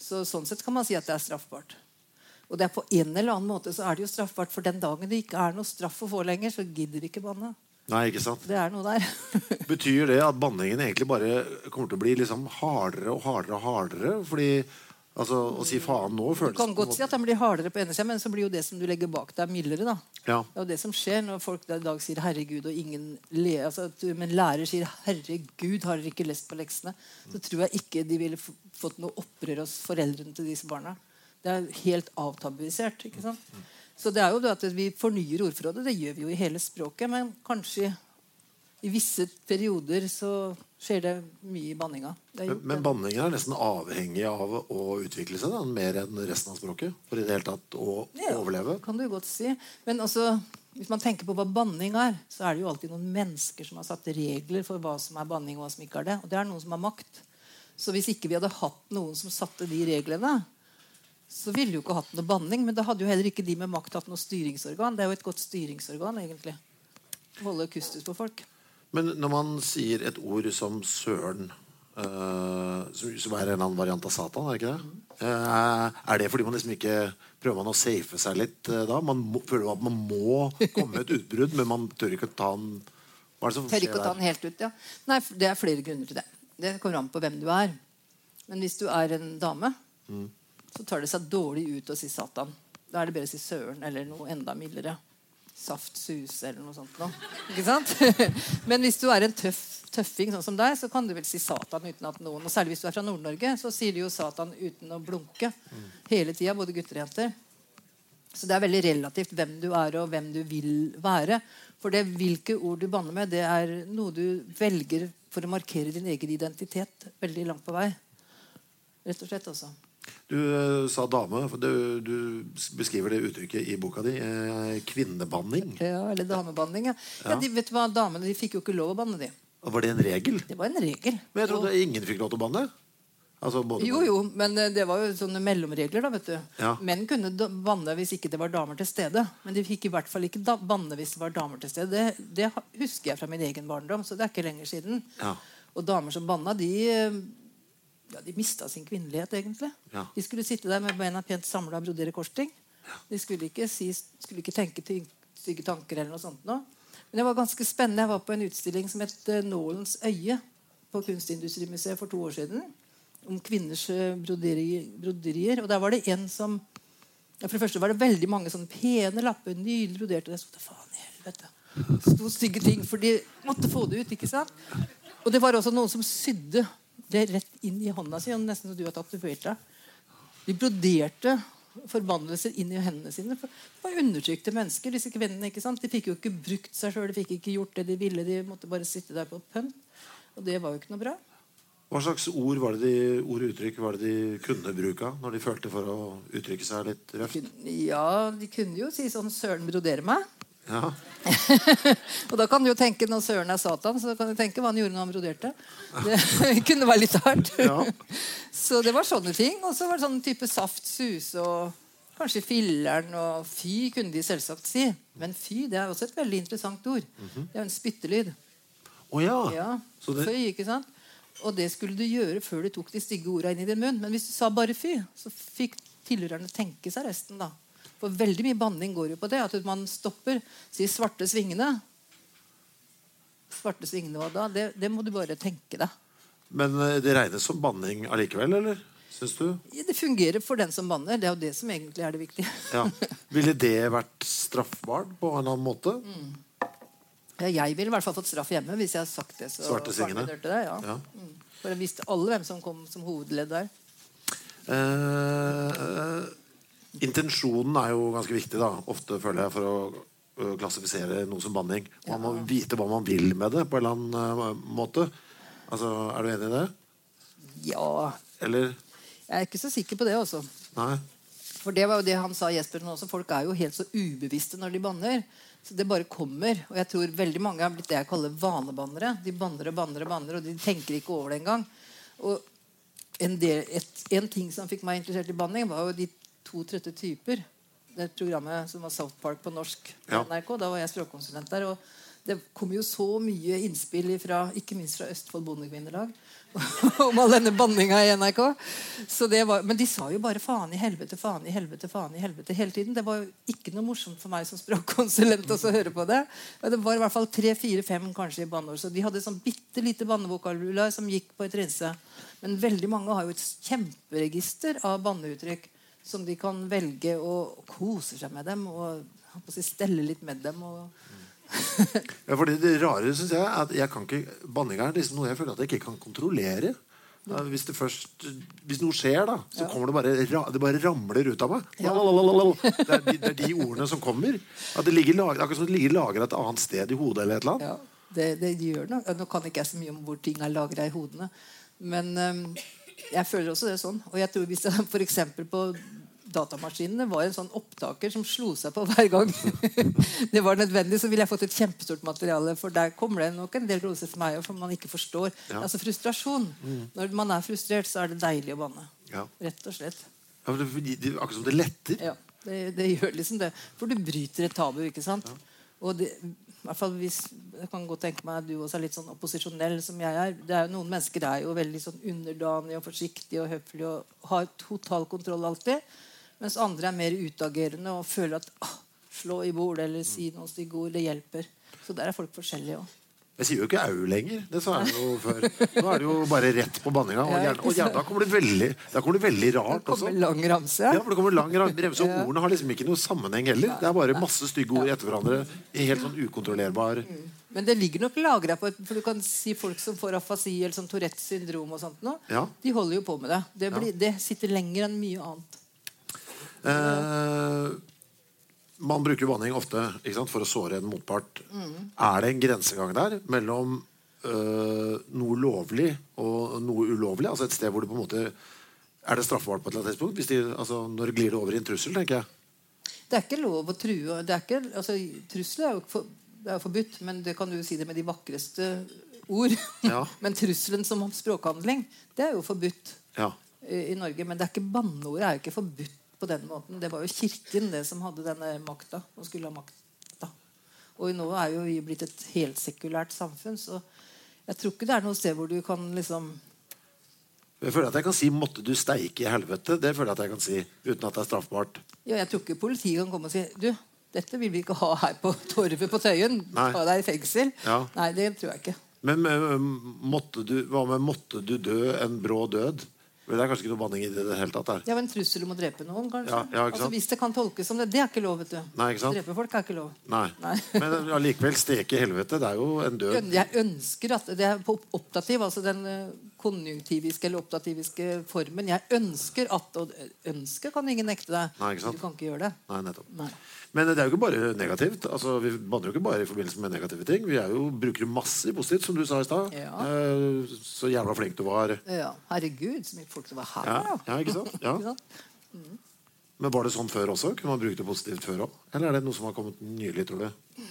Så sånn sett kan man si at det er straffbart. Og det er på en eller annen måte så er det jo straffbart, for den dagen det ikke er noe straff å få lenger, så gidder vi ikke banne. Nei, ikke sant? Det er noe der. Betyr det at banningen egentlig bare kommer til å bli liksom hardere og hardere og hardere? Fordi altså, å si faen nå Du kan godt si at den blir hardere på ene sida, men så blir jo det som du legger bak deg, mildere. da. Ja. Det er jo det som skjer når folk i dag sier 'herregud', og ingen le, altså, at men lærer sier 'herregud, har dere ikke lest på leksene', så tror jeg ikke de ville fått noe opprør hos foreldrene til disse barna. Det er helt avtabuisert. ikke sant? Så det er jo det at vi fornyer ordforrådet. Det gjør vi jo i hele språket, men kanskje i visse perioder så skjer det mye i banninga. Men, men banninga er nesten avhengig av å utvikle seg da, mer enn resten av språket? For i det hele tatt å Ja, overleve? kan du godt si. Men altså, hvis man tenker på hva banning er, så er det jo alltid noen mennesker som har satt regler for hva som er banning, og hva som ikke er det. Og det er noen som har makt. Så hvis ikke vi hadde hatt noen som satte de reglene, så ville vi jo ikke hatt noe banning. Men da hadde jo heller ikke de med makt hatt noe styringsorgan. Det er jo et godt styringsorgan, egentlig. Holde kustus på folk. Men når man sier et ord som søren, uh, som, er en eller annen variant av Satan, er det ikke det? Uh, er det fordi man liksom ikke prøver man å safe seg litt uh, da? Man må, føler at man må komme med et utbrudd, men man tør ikke å ta den Hva er det som Tør skjer ikke å ta der? den helt ut, ja. Nei, Det er flere grunner til det. Det kommer an på hvem du er. Men hvis du er en dame, så tar det seg dårlig ut å si Satan. Da er det bedre å si søren eller noe enda mildere. Saft, sus eller noe sånt. Noe. Ikke sant? Men hvis du er en tøff, tøffing sånn som deg, så kan du vel si Satan uten at noen Og særlig hvis du er fra Nord-Norge, så sier de jo Satan uten å blunke hele tida, både gutter og jenter. Så det er veldig relativt hvem du er, og hvem du vil være. For det hvilke ord du banner med, det er noe du velger for å markere din egen identitet veldig langt på vei. Rett og slett, altså. Du eh, sa dame. Du, du beskriver det uttrykket i boka di. Eh, kvinnebanning. Ja, eller damebanning. Ja. Ja, de, vet du hva, Damene de fikk jo ikke lov å banne, de. Var det en regel? Det var en regel. Men jeg trodde ingen fikk lov til å banne. Altså både Jo, jo, men eh, det var jo sånne mellomregler, da, vet du. Ja. Menn kunne banne hvis ikke det var damer til stede. Men de fikk i hvert fall ikke banne hvis det var damer til stede. Det, det husker jeg fra min egen barndom, så det er ikke lenger siden. Ja. Og damer som banna, de, ja, de mista sin kvinnelighet, egentlig. Ja. De skulle sitte der med beina pent samla og brodere korsting. De skulle ikke, si, skulle ikke tenke ty- stygge tanker eller noe sånt. Nå. Men det var ganske spennende. Jeg var på en utstilling som het eh, Nålens øye på Kunstindustrimuseet for to år siden. Om kvinners eh, broderier. Og der var det en som ja, For det første var det veldig mange sånne pene lapper. Nydelig broderte. Og jeg så, faen i helvete. Det sto stygge ting, for de måtte få det ut. ikke sant? Og det var også noen som sydde det rett inn i hånda si. Nesten som du har tatovert deg. De broderte forbannelser inn i hendene sine. For det var undertrykte mennesker. disse kvinnene, ikke sant? De fikk jo ikke brukt seg sjøl, de fikk ikke gjort det de ville. De måtte bare sitte der på pønn. Og det var jo ikke noe bra. Hva slags ord var det de, ord og uttrykk var det de kunne bruke når de følte for å uttrykke seg litt røft? Ja, de kunne jo si sånn 'Søren broderer meg'. Ja. Og da kan du jo tenke når Søren er Satan, så kan du tenke hva han gjorde når han broderte. Det kunne være litt hardt. Ja. Så det var sånne ting. Og så var det sånn type saft, sus og kanskje filleren og fy kunne de selvsagt si. Men fy det er også et veldig interessant ord. Det er jo en spyttelyd. Oh, ja. Ja, Så det, Føy, ikke sant? Og det skulle du gjøre før du tok de stygge orda inn i din munn. Men hvis du sa bare fy, så fikk tilhørerne tenke seg resten. da. For veldig mye banning går jo på det. At man stopper. Sier 'svarte svingene'. Svarte svingene hva da? Det, det må du bare tenke deg. men eh, det regnes som banning allikevel, eller? Syns du? Ja, Det fungerer for den som banner. Det er jo det som egentlig er det viktige. Ja. Ville det vært straffbart på en annen måte? Ja, jeg ville i hvert fall fått straff hjemme hvis jeg hadde sagt det. Så Svarte svingene? ja. Ja. Mm. For jeg visste alle hvem som kom som hovedledd der. Eh, eh, intensjonen er jo ganske viktig, da. Ofte føler jeg, for å klassifisere noe som banning. Man må vite hva man vil med det, på en eller annen måte. Altså, Er du enig i det? Ja, Eller? jeg er ikke så sikker på det, altså. Nei? For det var jo det han sa, Jespersen også. Folk er jo helt så ubevisste når de banner. Så det bare kommer. Og jeg tror veldig mange har blitt det jeg kaller vanebannere. De banner og banner og banner, og de tenker ikke over det engang. Og en, del, et, en ting som fikk meg interessert i banning, var jo de to trøtte typer. Det programmet som var South Park på norsk på. NRK. Da var jeg språkkonsulent der. og det kom jo så mye innspill fra, ikke minst fra Østfold Bondekvinnelag om all denne banninga i NRK. Så det var, men de sa jo bare 'faen i helvete', 'faen i helvete', faen i helvete hele tiden. Det var jo ikke noe morsomt for meg som språkkonsulent å høre på det. Det var i hvert fall tre, fire, fem kanskje i banneord. Så de hadde sånn bitte lite bannevokabular som gikk på et rinse. Men veldig mange har jo et kjemperegister av banneuttrykk som de kan velge og kose seg med dem og på å si, stelle litt med dem. Ja, for Det rare synes jeg er at jeg kan ikke, banning er liksom noe jeg føler at jeg ikke kan kontrollere. Ja, Hvis, det først, hvis noe skjer, da, så kommer det bare Det bare ramler ut av meg. Ja. Det, er de, det er de ordene som kommer. At det ligger Akkurat som det ligger lagra et annet sted i hodet. eller et eller annet. Ja, det, det gjør noe. Nå kan ikke jeg så mye om hvor ting er lagra i hodene. Men øhm, jeg føler også det sånn. Og jeg tror hvis jeg f.eks. på datamaskinene var en sånn opptaker som slo seg på hver gang det var nødvendig, så ville jeg fått et kjempestort materiale. For der kommer det nok en del roser for meg, for man ikke forstår. Ja. Altså frustrasjon. Når man er frustrert, så er det deilig å banne. Ja. Rett og slett. Ja, det, det, akkurat som det letter. Ja, det, det gjør liksom det. For du bryter et tabu, ikke sant? Og det, hvert fall hvis, Jeg kan godt tenke meg at du også er litt sånn opposisjonell som jeg er. Det er jo Noen mennesker er jo veldig sånn underdanige og forsiktige og høflige og har total kontroll alltid. Mens andre er mer utagerende og føler at ah, slå i bord eller si noen stygge ord, det hjelper. Så der er folk forskjellige òg. Jeg sier jo ikke au lenger. Det sa jeg jo før. Nå er det jo bare rett på banninga. Og, gjerne, og ja, da kommer det veldig, kommer det veldig Det rart også. kommer lang ramse. Ja, for det kommer lang remse, og ordene har liksom ikke noe sammenheng heller. Det er bare masse stygge ord etter hverandre. Helt sånn ukontrollerbar Men det ligger nok lagra på For du kan si folk som får afasi eller sånn Tourettes syndrom og sånt noe, Ja. de holder jo på med det. Det, blir, det sitter lenger enn mye annet. Eh, man bruker banning ofte sant, for å såre en motpart. Er det en grensegang der mellom øh, noe lovlig og noe ulovlig? Altså et sted hvor det på en måte Er det straffbart på et eller annet tidspunkt? Hvis de, altså, når glir det over i en trussel, tenker jeg. Det er ikke lov å true. Det er ikke, altså, trusler er jo for, det er forbudt, men det kan du si det med de vakreste ord. Ja. men trusselen som språkhandling, det er jo forbudt Ja. i, i Norge. Men det er ikke banneordet er jo ikke forbudt på den måten. Det var jo Kirken det som hadde denne makta. Og skulle ha makta. Og nå er jo vi blitt et helsekulært samfunn, så jeg tror ikke det er noe sted hvor du kan liksom Jeg føler at jeg kan si 'måtte du steike i helvete'. Det føler jeg at jeg kan si uten at det er straffbart. Ja, jeg tror ikke politiet kan komme og si Du, dette vil vi ikke ha her på torvet på Tøyen. Nei. Ta deg i fengsel. Ja. Nei, det tror jeg ikke. Men måtte du, hva med 'måtte du dø en brå død'? Men Det er kanskje ikke noe banning i det det hele tatt? der Ja, en trussel om å drepe noen, kanskje. Ja, ja, altså, hvis det kan tolkes som det. Det er ikke lov, vet du. Nei, ikke sant? Drepe folk er ikke lov. Nei. Nei. Men allikevel, steke i helvete, det er jo en død. Jeg ønsker at Det er på optativ, altså den eh, konjunktiviske eller optativiske formen. Jeg ønsker at Og ønske kan ingen nekte deg. Nei, ikke sant? Du kan ikke gjøre det. Nei, nettopp. Nei. Men det er jo ikke bare negativt. Altså, vi banner jo ikke bare i forbindelse med negative ting. Vi er jo, bruker jo masse i positivt, som du sa i stad. Ja. Eh, Så jævla flink du var. Ja, Herregud, så mye folk som var her. Ja, ja, ikke sant? Ja. Ikke sant? Men var det sånn før også? Kunne man bruke det positivt før òg? Eller er det noe som har kommet nylig, tror du?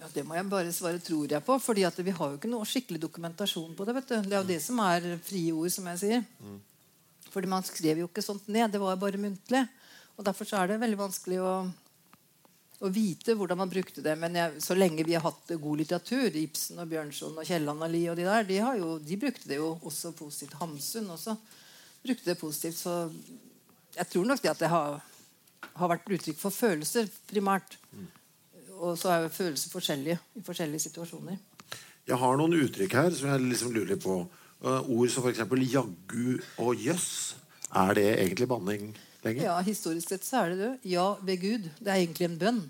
Ja, det må jeg bare svare tror jeg på. fordi at vi har jo ikke noe skikkelig dokumentasjon på det. vet du. Det er jo det som er frie ord, som jeg sier. Fordi man skrev jo ikke sånt ned. Det var bare muntlig. Og Derfor så er det veldig vanskelig å, å vite hvordan man brukte det. Men jeg, så lenge vi har hatt god litteratur, Ibsen og Bjørnson og Kielland og Lie og de der, de, jo, de brukte det jo også positivt. Hamsun også brukte det positivt. Så jeg tror nok det at det har, har vært uttrykk for følelser primært. Og så er jo følelser forskjellige i forskjellige situasjoner. Jeg har noen uttrykk her som jeg liksom lurer litt på. Eh, ord som f.eks. 'jaggu' og 'jøss'. Er det egentlig banning lenger? Ja, Historisk sett så er det det. Ja ved Gud. Det er egentlig en bønn.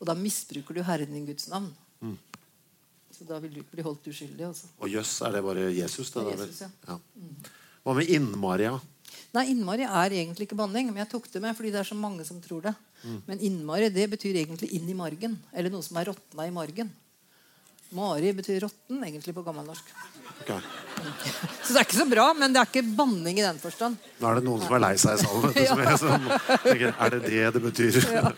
Og da misbruker du Herren din Guds navn. Så da vil du ikke bli holdt uskyldig. Også. Og 'jøss', er det bare Jesus? Det, Det er Jesus, ja. ja. Hva med innmari? Ja? Nei, innmari er egentlig ikke banning, men jeg tok det med fordi det er så mange som tror det. Men innmari det betyr egentlig inn i margen. Eller noe som er råtna i margen. Mari betyr råtten egentlig på gammelnorsk. Okay. Så det er ikke så bra, men det er ikke banning i den forstand. Nå er det noen som er lei seg i salen. du, som jeg, som tenker, er det det det betyr? Ja.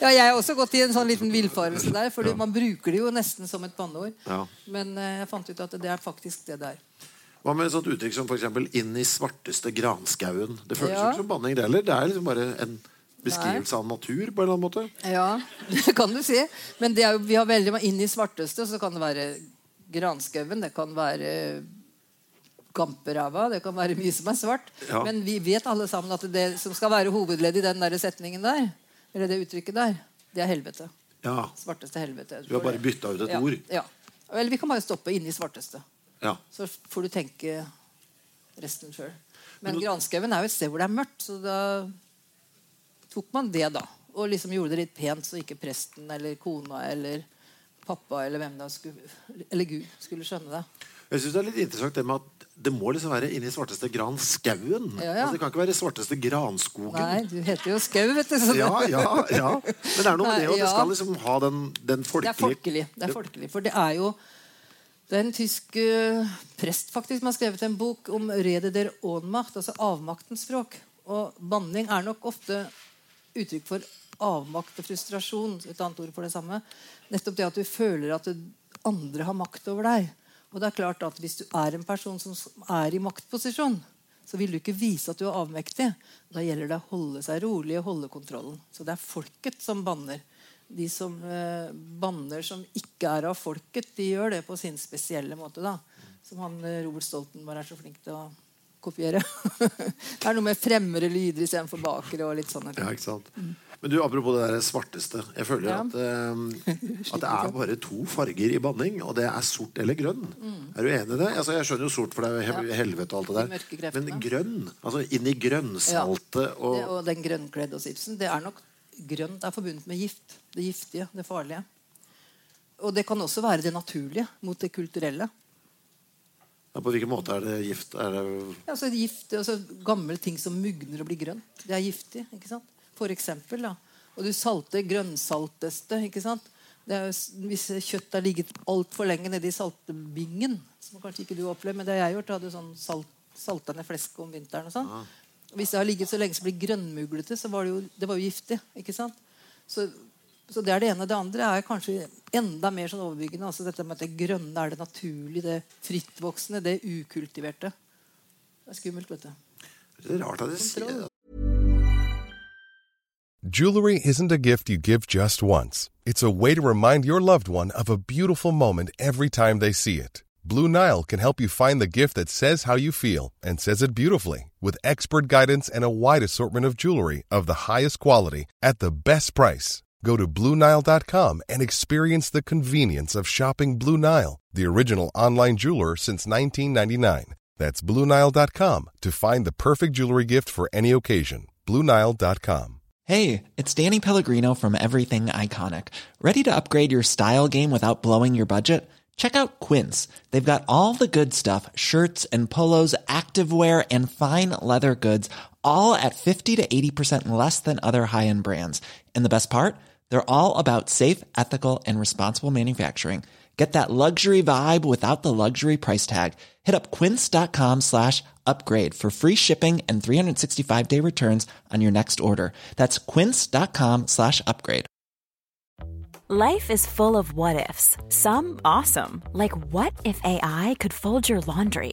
ja, jeg har også gått i en sånn liten villfarelse der. For man bruker det jo nesten som et banneord. Ja. Men eh, jeg fant ut at det er faktisk det det er. Hva med et sånt uttrykk som f.eks. 'inn i svarteste granskauen'? Det føles jo Ja. ikke som banning, det heller. Det er liksom bare en beskrivelse av natur på en eller annen måte. Ja, det kan du si. Men det jo, vi har veldig inn i svarteste, så kan det være granskauen, det kan være Gamperæva, det kan være mye som er svart. Ja. Men vi vet alle sammen at det som skal være hovedledd i den der setningen der, eller det uttrykket der, det er helvete. Ja. Svarteste helvete. Vi har bare bytta ut et ja, ord. Ja. Eller vi kan bare stoppe inni svarteste. Ja. Så får du tenke resten sjøl. Men granskauen er jo et sted hvor det er mørkt, så da tok man det, da. Og liksom gjorde det litt pent, så ikke presten eller kona eller pappa eller hvem da skulle, eller Gud skulle skjønne det. Jeg synes Det er litt interessant det med at det må liksom være inni svarteste granskauen. Ja, ja. Altså, det kan ikke være svarteste granskogen. Nei, du heter jo Skau, vet du. Ja, ja, ja. Men det er noe med det, og det skal liksom ha den, den Det er folkelig. Det er folkelig. For det er jo det er en tysk uh, prest faktisk som har skrevet en bok om 'Rede der Ohnmacht', altså avmaktens språk. Og banning er nok ofte uttrykk for avmakt og frustrasjon. Et annet ord for det samme. Nettopp det at du føler at andre har makt over deg. Og det er klart at Hvis du er en person som er i maktposisjon, så vil du ikke vise at du er avmektig. Da gjelder det å holde seg rolig og holde kontrollen. Så det er folket som banner. De som eh, banner som ikke er av folket, de gjør det på sin spesielle måte. da. Som han Robert Robert Stoltenberg er så flink til å kopiere. det er noe med fremmere lyder istedenfor bakere og litt sånne ting. Ja, ikke sant? Men du, apropos det der svarteste. Jeg føler Ja. at, eh, at det er bare to farger i banning, og det er sort eller grønn. Er du enig i det? Altså, jeg skjønner jo sort, for det er jo hel- Mm. Ja. helvete og alt det der. Men grønn? Altså inn i grønnsaltet og Det, og den grønnkledde hos Ibsen, det er nok grønt er forbundet med gift. Det giftige, det farlige. Og det kan også være det naturlige mot det kulturelle. Ja, På hvilken måte er det gift? Er det Ja, altså gift, altså Gammel ting som mugner og blir grønt. Det er giftig. ikke sant? For eksempel. Da. Og du salter grønnsalteste. ikke sant? Det er, hvis kjøttet har ligget altfor lenge nede i saltebingen, som kanskje ikke du opplever, men det har jeg gjort, da hadde du sånn salt, salta ned flesk om vinteren og sånn. Ja. Hvis det har ligget så lenge som blir grønnmuglete, så var det jo, det var jo giftig. ikke sant? Så Så det er det ene. Det andre er kanskje enda mer sånn overbyggende. altså Dette med at det grønne er det naturlige, det frittvoksende, det ukultiverte. Det er skummelt, vet du. Det er rart at jeg sier det. Jewelry isn't a gift you give just once. It's a way to remind your loved one of a beautiful moment every time they see it. Blue Nile can help you find the gift that says how you feel and says it beautifully with expert guidance and a wide assortment of jewelry of the highest quality at the best price. Go to BlueNile.com and experience the convenience of shopping Blue Nile, the original online jeweler since 1999. That's BlueNile.com to find the perfect jewelry gift for any occasion. BlueNile.com. Hey, it's Danny Pellegrino from Everything Iconic. Ready to upgrade your style game without blowing your budget? Check out Quince. They've got all the good stuff shirts and polos, activewear, and fine leather goods, all at 50 to 80% less than other high end brands. And the best part? They're all about safe, ethical, and responsible manufacturing. Get that luxury vibe without the luxury price tag. Hit up quince.com slash upgrade for free shipping and 365 day returns on your next order. That's quince.com slash upgrade. Life is full of what ifs. Some awesome, like what if AI could fold your laundry?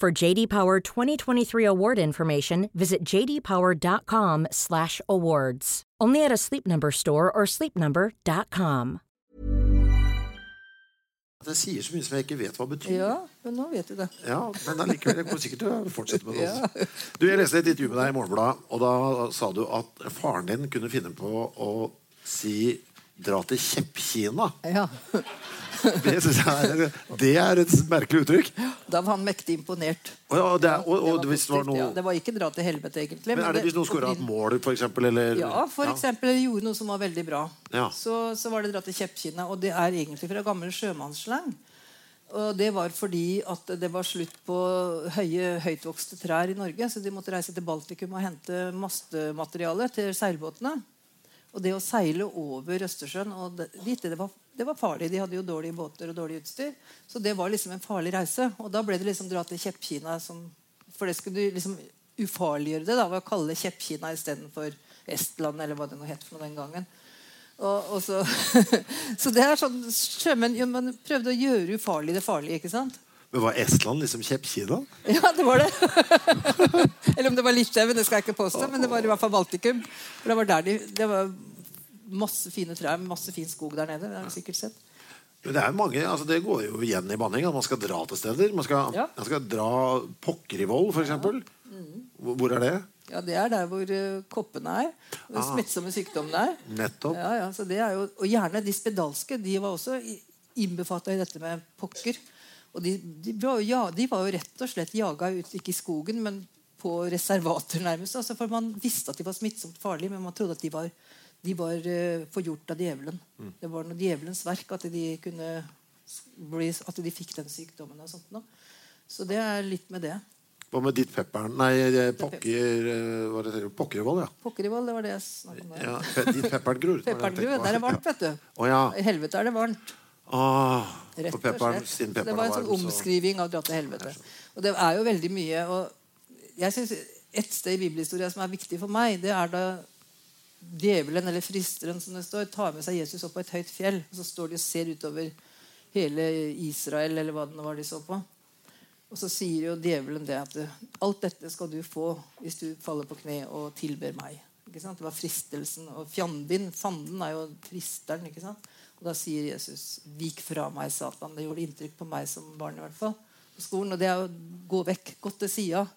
For JD Power 2023 award information, visit jdpower.com/awards. Only at a Sleep Number store or sleepnumber.com. Det sier så mye som jeg ikke vet hva det betyr. Ja, men nå vet du det. Ja, Men allikevel, jeg kommer sikkert til å fortsette med det. også. Du, Jeg leste et intervju med deg i Morgenbladet, og da sa du at faren din kunne finne på å si 'dra til Kjepp-Kina'. Ja. Det, synes jeg er, det er et merkelig uttrykk. Da var han mektig imponert. Og, ja, det, er- og, Det og var det var noe ja. Det var ikke dra til helvete, egentlig. Men er det hvis noen skåra et mål, for eksempel? Eller, Ja, for eksempel eller gjorde noe som var veldig bra. Ja. Så, så var det dra til Kjeppkinna. Og det er egentlig fra gammel sjømannsslang. Og det var fordi at det var slutt på høye, høytvokste trær i Norge. Så de måtte reise til Baltikum og hente mastemateriale til seilbåtene. Og det å seile over Østersjøen og det, dit, det, var, det var farlig. De hadde jo dårlige båter og dårlig utstyr. Så det var liksom en farlig reise. Og da ble det liksom dra til Kjeppkina som For det skulle du liksom ufarliggjøre det da, ved å kalle det Kjeppkina istedenfor Estland, eller hva det nå het for den gangen. Og, og så, så det er sånn Sjømenn jo, man prøvde å gjøre ufarlig det farlige, ikke sant? Men var Estland liksom Kjepp-Kina? Ja, det var det. Eller om det var Litauen, det skal jeg ikke påstå, men det var i hvert fall Baltikum. For det var der de, det var masse fine trær, masse fin skog der nede. Det har vi sikkert sett. Men det er mange, altså det går jo igjen i banning man skal dra til steder. Man skal, Ja. man skal dra Pokkerivoll, for eksempel. Hvor, hvor er det? Ja, Det er der hvor uh, koppene er. Og ah. smittsomme sykdommen er. Nettopp. Ja, ja, så det er jo, og gjerne de spedalske. De var også innbefatta i dette med pokker. Og de, de, var jo, ja, de var jo rett og slett jaga ut, ikke i skogen, men på reservater, nærmest. Altså, for Man visste at de var smittsomt farlige, men man trodde at de var, de var eh, forgjort av djevelen. Det var noe djevelens verk at de kunne bli, at de fikk den sykdommen. og sånt noe. Så det er litt med det. Hva med ditt pepperen Nei, eh, pokker eh, Hva er det? Pokkerivoll, ja. Pokkerivoll, det var det jeg snakket om. ja pe- ditt peppergror. Peppergrue, der er det varmt, vet du. Å ja. I helvete er det varmt. Ah, Rett og slett. det var en sånn varm, omskriving av dra til helvete. Og det er jo veldig mye. Og jeg synes Et sted i bibelhistoria som er viktig for meg, det er da djevelen, eller fristeren, som det står, tar med seg Jesus opp på et høyt fjell. Og så står de og ser utover hele Israel, eller hva det var de så på. Og så sier jo djevelen det at alt dette skal du få hvis du faller på kne og tilber meg. Ikke sant? Det var fristelsen. Og fjandin, fanden, er jo fristeren. ikke sant? Og da sier Jesus, 'Vik fra meg, Satan'. Det gjorde inntrykk på meg som barn. i hvert fall. på skolen, og det er å gå vekk. Gå til sida.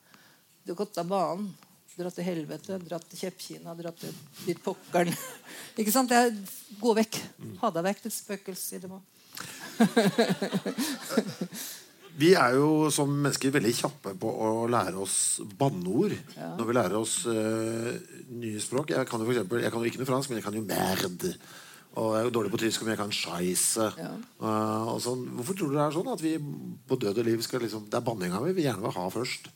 Gått av banen. Dratt til helvete, dratt til Kjeppkina, dratt til ditt pokkeren. Ikke sant? Er gå vekk. Ha deg vekk, ditt spøkelse. i det. Vi er jo som mennesker veldig kjappe på å lære oss banneord når vi lærer oss uh, nye språk. Jeg kan jo for eksempel, jeg kan jo ikke noe fransk, men jeg kan jo 'merd'. Og jeg er jo dårlig på tysk, men jeg kan scheisse. Ja. og sånn. Hvorfor tror du det er sånn at vi på død og liv skal liksom Det er banninga vi vil gjerne vil ha først.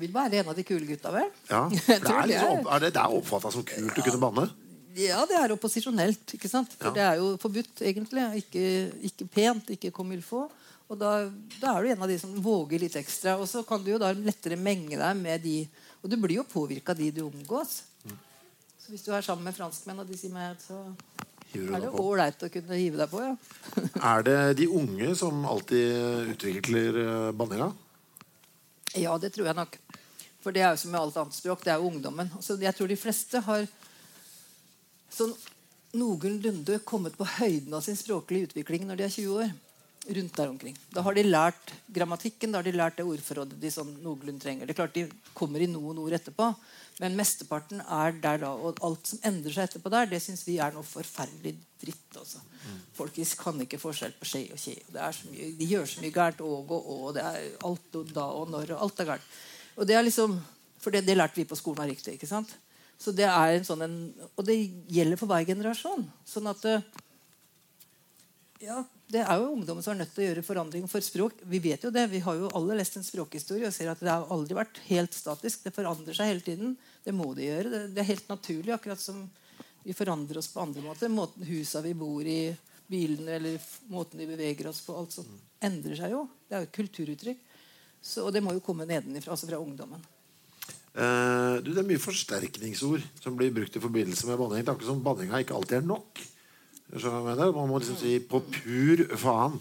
Vil være en av de kule gutta, vel? Ja, for det er, liksom, er- det, det er oppfatta som kult å kunne banne. Ja, det er opposisjonelt. ikke sant? For Ja. det er jo forbudt, egentlig. Ikke, ikke pent, ikke comme il faut. Og da, da er du en av de som våger litt ekstra. Og så kan du jo da lettere menge deg med de Og du blir jo påvirka av de du omgås. Så hvis du er sammen med franskmenn, og de sier meg, så er det ålreit å kunne hive deg på, ja. Er det de unge som alltid utvikler eh, banninga? Ja, det tror jeg nok. For det er jo som med alt annet språk. Det er jo ungdommen. Så jeg tror de fleste har sånn noenlunde kommet på høyden av sin språklige utvikling når de er 20 år. Rundt der omkring. Da har de lært grammatikken, da har de lært det ordforrådet de sånn noenlunde trenger. Det er klart De kommer i noen ord etterpå, men mesteparten er der da. Og alt som endrer seg etterpå der, det syns vi er noe forferdelig dritt. Altså. Folk kan ikke forskjell på skje og kje. De gjør så mye gærent. òg og og. Det er alt og da og når. og alt er gærent. Og det er liksom, For det, det lærte vi på skolen av riktig. ikke sant? Så det er en sånn en, Og det gjelder for hver generasjon. Sånn at ja, Det er jo ungdommen som er nødt til å gjøre forandring for språk. Vi vet jo det, vi har jo alle lest en språkhistorie og ser at det har aldri vært helt statisk. Det forandrer seg hele tiden. Det må det gjøre. Det, det er helt naturlig, akkurat som vi forandrer oss på andre måter. Måten husa vi bor i, bilene eller måten vi beveger oss på. Alt sånt endrer seg jo. Det er jo et kulturuttrykk. Så, og det må jo komme nedenifra, altså fra ungdommen. Eh, du, det er mye forsterkningsord som blir brukt i forbindelse med banning. Akkurat som banninga ikke alltid er nok. Man må liksom si 'på pur faen'.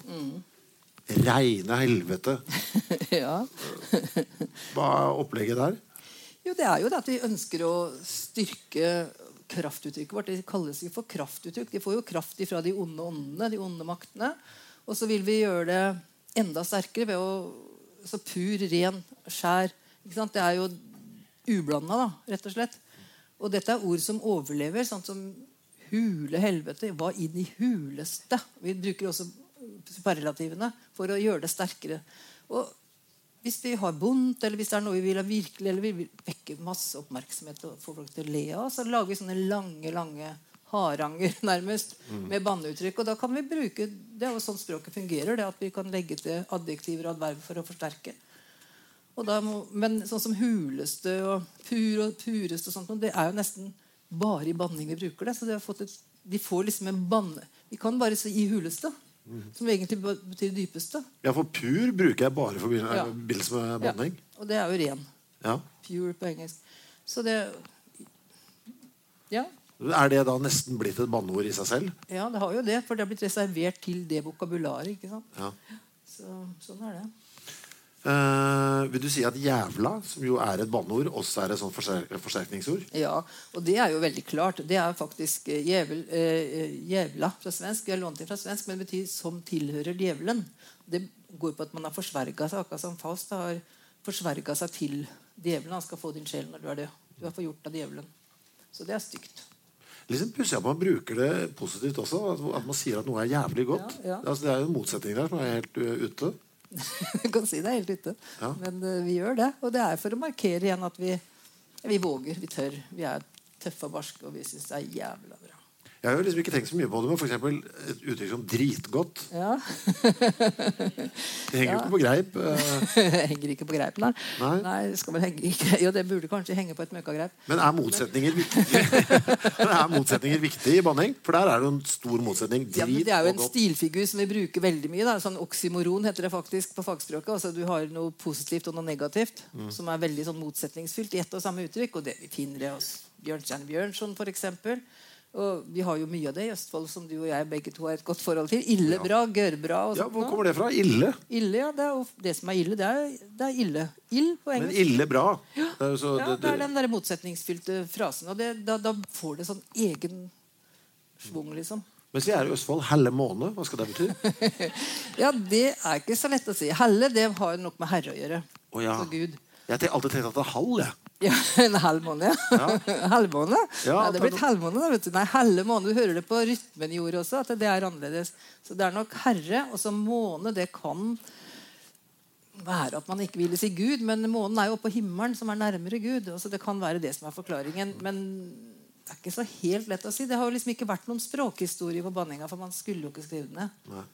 Reine helvete. ja. Hva er opplegget der? Jo, det er jo det at vi ønsker å styrke kraftuttrykket vårt. Det kalles jo for kraftuttrykk. De får jo kraft ifra de onde åndene, de onde maktene. Og så vil vi gjøre det enda sterkere ved å Så pur, ren, skjær. Ikke sant? Det er jo ublanda, da, rett og slett. Og dette er ord som overlever, sånn som hule, helvete. Hva inn i huleste? Vi bruker også superlativene for å gjøre det sterkere. Og hvis vi har vondt, eller hvis det er noe vi vil ha virkelig, eller vi vil vekke masse oppmerksomhet og få folk til å le av, så lager vi sånne lange, lange haranger nærmest med banneuttrykk. Og da kan vi bruke Det er jo sånn språket fungerer, det at vi kan legge til adjektiver og adverb for å forsterke. Og da må, men sånn som huleste og pur og pureste og sånt, det er jo nesten bare i banning vi bruker det. Så de, har fått et, de får liksom en banne Vi kan bare si 'i huleste', som egentlig betyr dypeste. Ja, for pur bruker jeg bare i forbi- forbindelse med banning. Og det er jo ren. Ja. Pure på engelsk. Så det Ja. Er det da nesten blitt et banneord i seg selv? ja, det har jo det. For det har blitt reservert til det vokabularet. ikke sant? Ja. Så, sånn er det. Eh, vil du si at 'jævla', som jo er et banneord, også er et sånt forsterk forsterkningsord? Ja, og det er jo veldig klart. Det er faktisk eh, jævel, uh, jævla fra svensk. Vi har lånt inn fra svensk, men det betyr 'som tilhører djevelen'. Det går på at man har forsverga seg, akkurat som Faust har forsverga seg til djevelen. Han skal få din sjel når du er død. Du er forgjort av djevelen. Så det er stygt. Liksom Pussig at man bruker det positivt også. At, man sier at noe er jævlig godt. Ja, ja. Altså, det er jo en motsetning der som er helt uh, ute. Du kan si det er helt ute. Ja. Men uh, vi gjør det. Og det er for å markere igjen at vi, vi våger, vi tør. Vi er tøffe og barske, og vi syns det er jævla bra. Jeg har jo liksom ikke tenkt så mye på det, men for eksempel et uttrykk som 'dritgodt'. Ja. Det henger jo ikke på greip. det henger ikke på greip, nei. Nei. det skal man henge ikke. Jo, det burde kanskje henge på et møkkagreip. Men er motsetninger viktige? Er motsetninger viktige i banning? For der er det jo en stor motsetning. Ja, men det er jo en stilfigur som vi bruker veldig mye. Da. Sånn Oksymoron heter det faktisk på fagspråket. Altså, du har noe positivt og noe negativt som er veldig sånn motsetningsfylt i ett og samme uttrykk. Og det vi finner det hos Bjørnstjerne Bjørnson, f.eks. Og vi har jo mye av det i Østfold som du og jeg begge to har et godt forhold til. Ille bra, gørrbra og Ja. Hvor kommer det fra? Ille. Ille, ja. Det er det som er ille. Det er, det er ille. Ild på Men engelsk. ille bra. Det er så, Ja, det, det er den der motsetningsfylte frasen. Og det, da, da får det sånn egen schwung, liksom. Mens vi er i Østfold, helle måne, hva skal det bety? Ja, det er ikke så lett å si. Helle det har nok med Herre å gjøre. Å ja. Så Gud. Jeg har alltid tenkt at det er halv, jeg. Ja, En halvmåne, ja. Halvmåne? Ja, det er blitt halvmåne. da, vet du. Nei, halve måned. Du hører det på rytmen i ordet også, at det er annerledes. Så det er nok Herre. Og så måne, det kan være at man ikke ville si Gud, men månen er jo oppe på himmelen, som er nærmere Gud. så det kan være det som er forklaringen. Men det er ikke så helt lett å si. Det har jo liksom ikke vært noen språkhistorie på banninga, for man skulle jo ikke skrive den ned.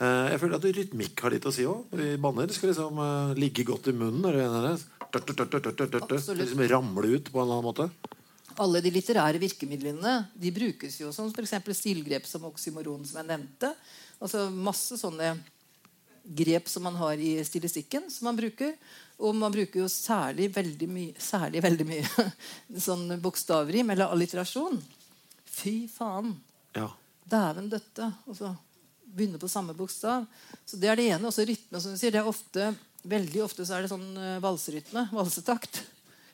Eh, Jeg føler at rytmikk har litt å si òg. Vi banner skal liksom uh, ligge godt i munnen. Er det tørt, tørt, tørt, tørt. Absolutt. Liksom ramle ut på en eller annen måte. Alle de litterære virkemidlene de brukes jo som f.eks. stilgrep som oksymoron, som jeg nevnte. Altså Masse sånne grep som man har i stilistikken, som man bruker. Og man bruker jo særlig veldig mye, særlig veldig mye sånn bokstavrim eller alliterasjon. Fy faen. Ja. Dæven døtte. Og så begynne på samme bokstav. Så Det er det ene. Også rytme. som du sier, det er ofte, Veldig ofte så er det sånn uh, valserytme. Valsetakt.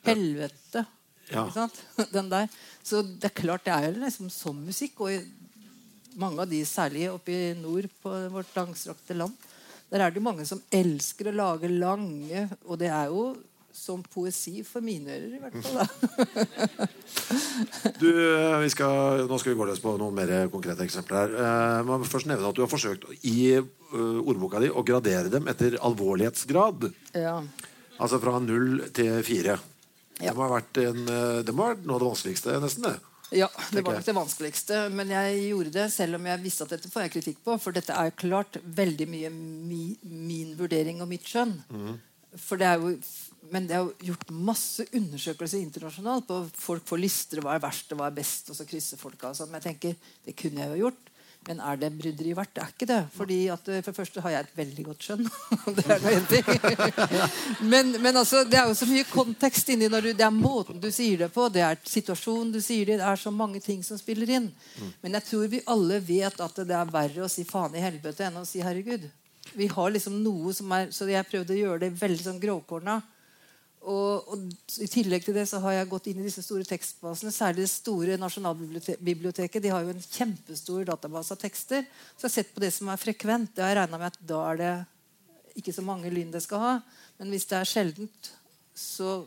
Helvete. Ja. Ikke sant? Den der. Så det er klart det er jo liksom sånn musikk. Og mange av de, særlig oppe i nord på vårt langstrakte land, der er det jo mange som elsker å lage lange Og det er jo som poesi for mine ører, i hvert fall. da. Du, eh, vi skal, nå skal vi gå løs på noen mer konkrete eksempler. her. Eh, må først nevne at Du har forsøkt i eh, ordboka di å gradere dem etter alvorlighetsgrad. Ja. Altså fra null til fire. Ja. Det, må ha vært en, det må ha vært noe av det vanskeligste, nesten. det Ja, det var nok det vanskeligste. Men jeg gjorde det selv om jeg visste at dette får jeg kritikk på. For dette er klart veldig mye mi, min vurdering og mitt skjønn. For det er jo, men det er gjort masse undersøkelser internasjonalt på folk får lister hva er verst og hva er best, og så krysser folk av. sånn. Men jeg tenker, det kunne jeg jo gjort. Men er det bryderi verdt? Det er ikke det. Fordi at eh, For det første har jeg et veldig godt skjønn. det er noe ting. men, men altså, det er jo så mye kontekst inni når du, Det er måten du sier det på, det er situasjonen du sier det Det er så mange ting som spiller inn. Men jeg tror vi alle vet at det er verre å si faen i helvete enn å si herregud. Vi har liksom noe som er Så jeg prøvde å gjøre det veldig sånn grovkorna. Og, og I tillegg til det så har jeg gått inn i disse store tekstbasene. Særlig det store Nasjonalbiblioteket. De har jo en kjempestor database av tekster. Så jeg har sett på det som er frekvent. Det har regna med at da er det ikke så mange lyn det skal ha. Men hvis det er sjeldent, så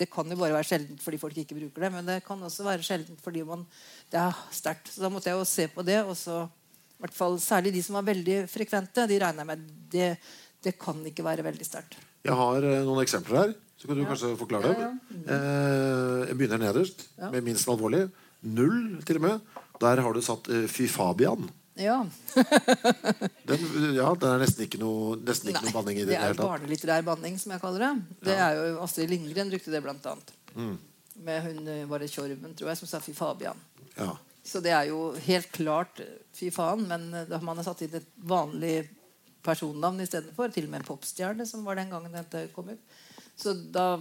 Det kan jo bare være sjeldent fordi folk ikke bruker det. Men det kan også være sjeldent fordi man, det er sterkt. Så da måtte jeg jo se på det. Og så, i hvert fall Særlig de som var veldig frekvente, de regner jeg med det, det kan ikke være veldig sterkt. Jeg har eh, noen eksempler her. Så kan du kanskje forklare dem. Eh, jeg begynner nederst, med minst alvorlig. Null, til og med. Der har du satt eh, Fy Fabian. Ja. Den, ja, den er nesten ikke noe, nesten ikke noe banning i det. det det er barnelitterær banning, som jeg kaller det. Det er jo Astrid Lindgren brukte det blant annet. Mm. Med hun eh, var det Tjorven, tror jeg, som sa 'fy Fabian'. Ja. Så det er jo helt klart eh, fy faen, men eh, man har satt inn et vanlig personnavn istedenfor. Til og med en popstjerne, som var den gangen dette kom ut. Så da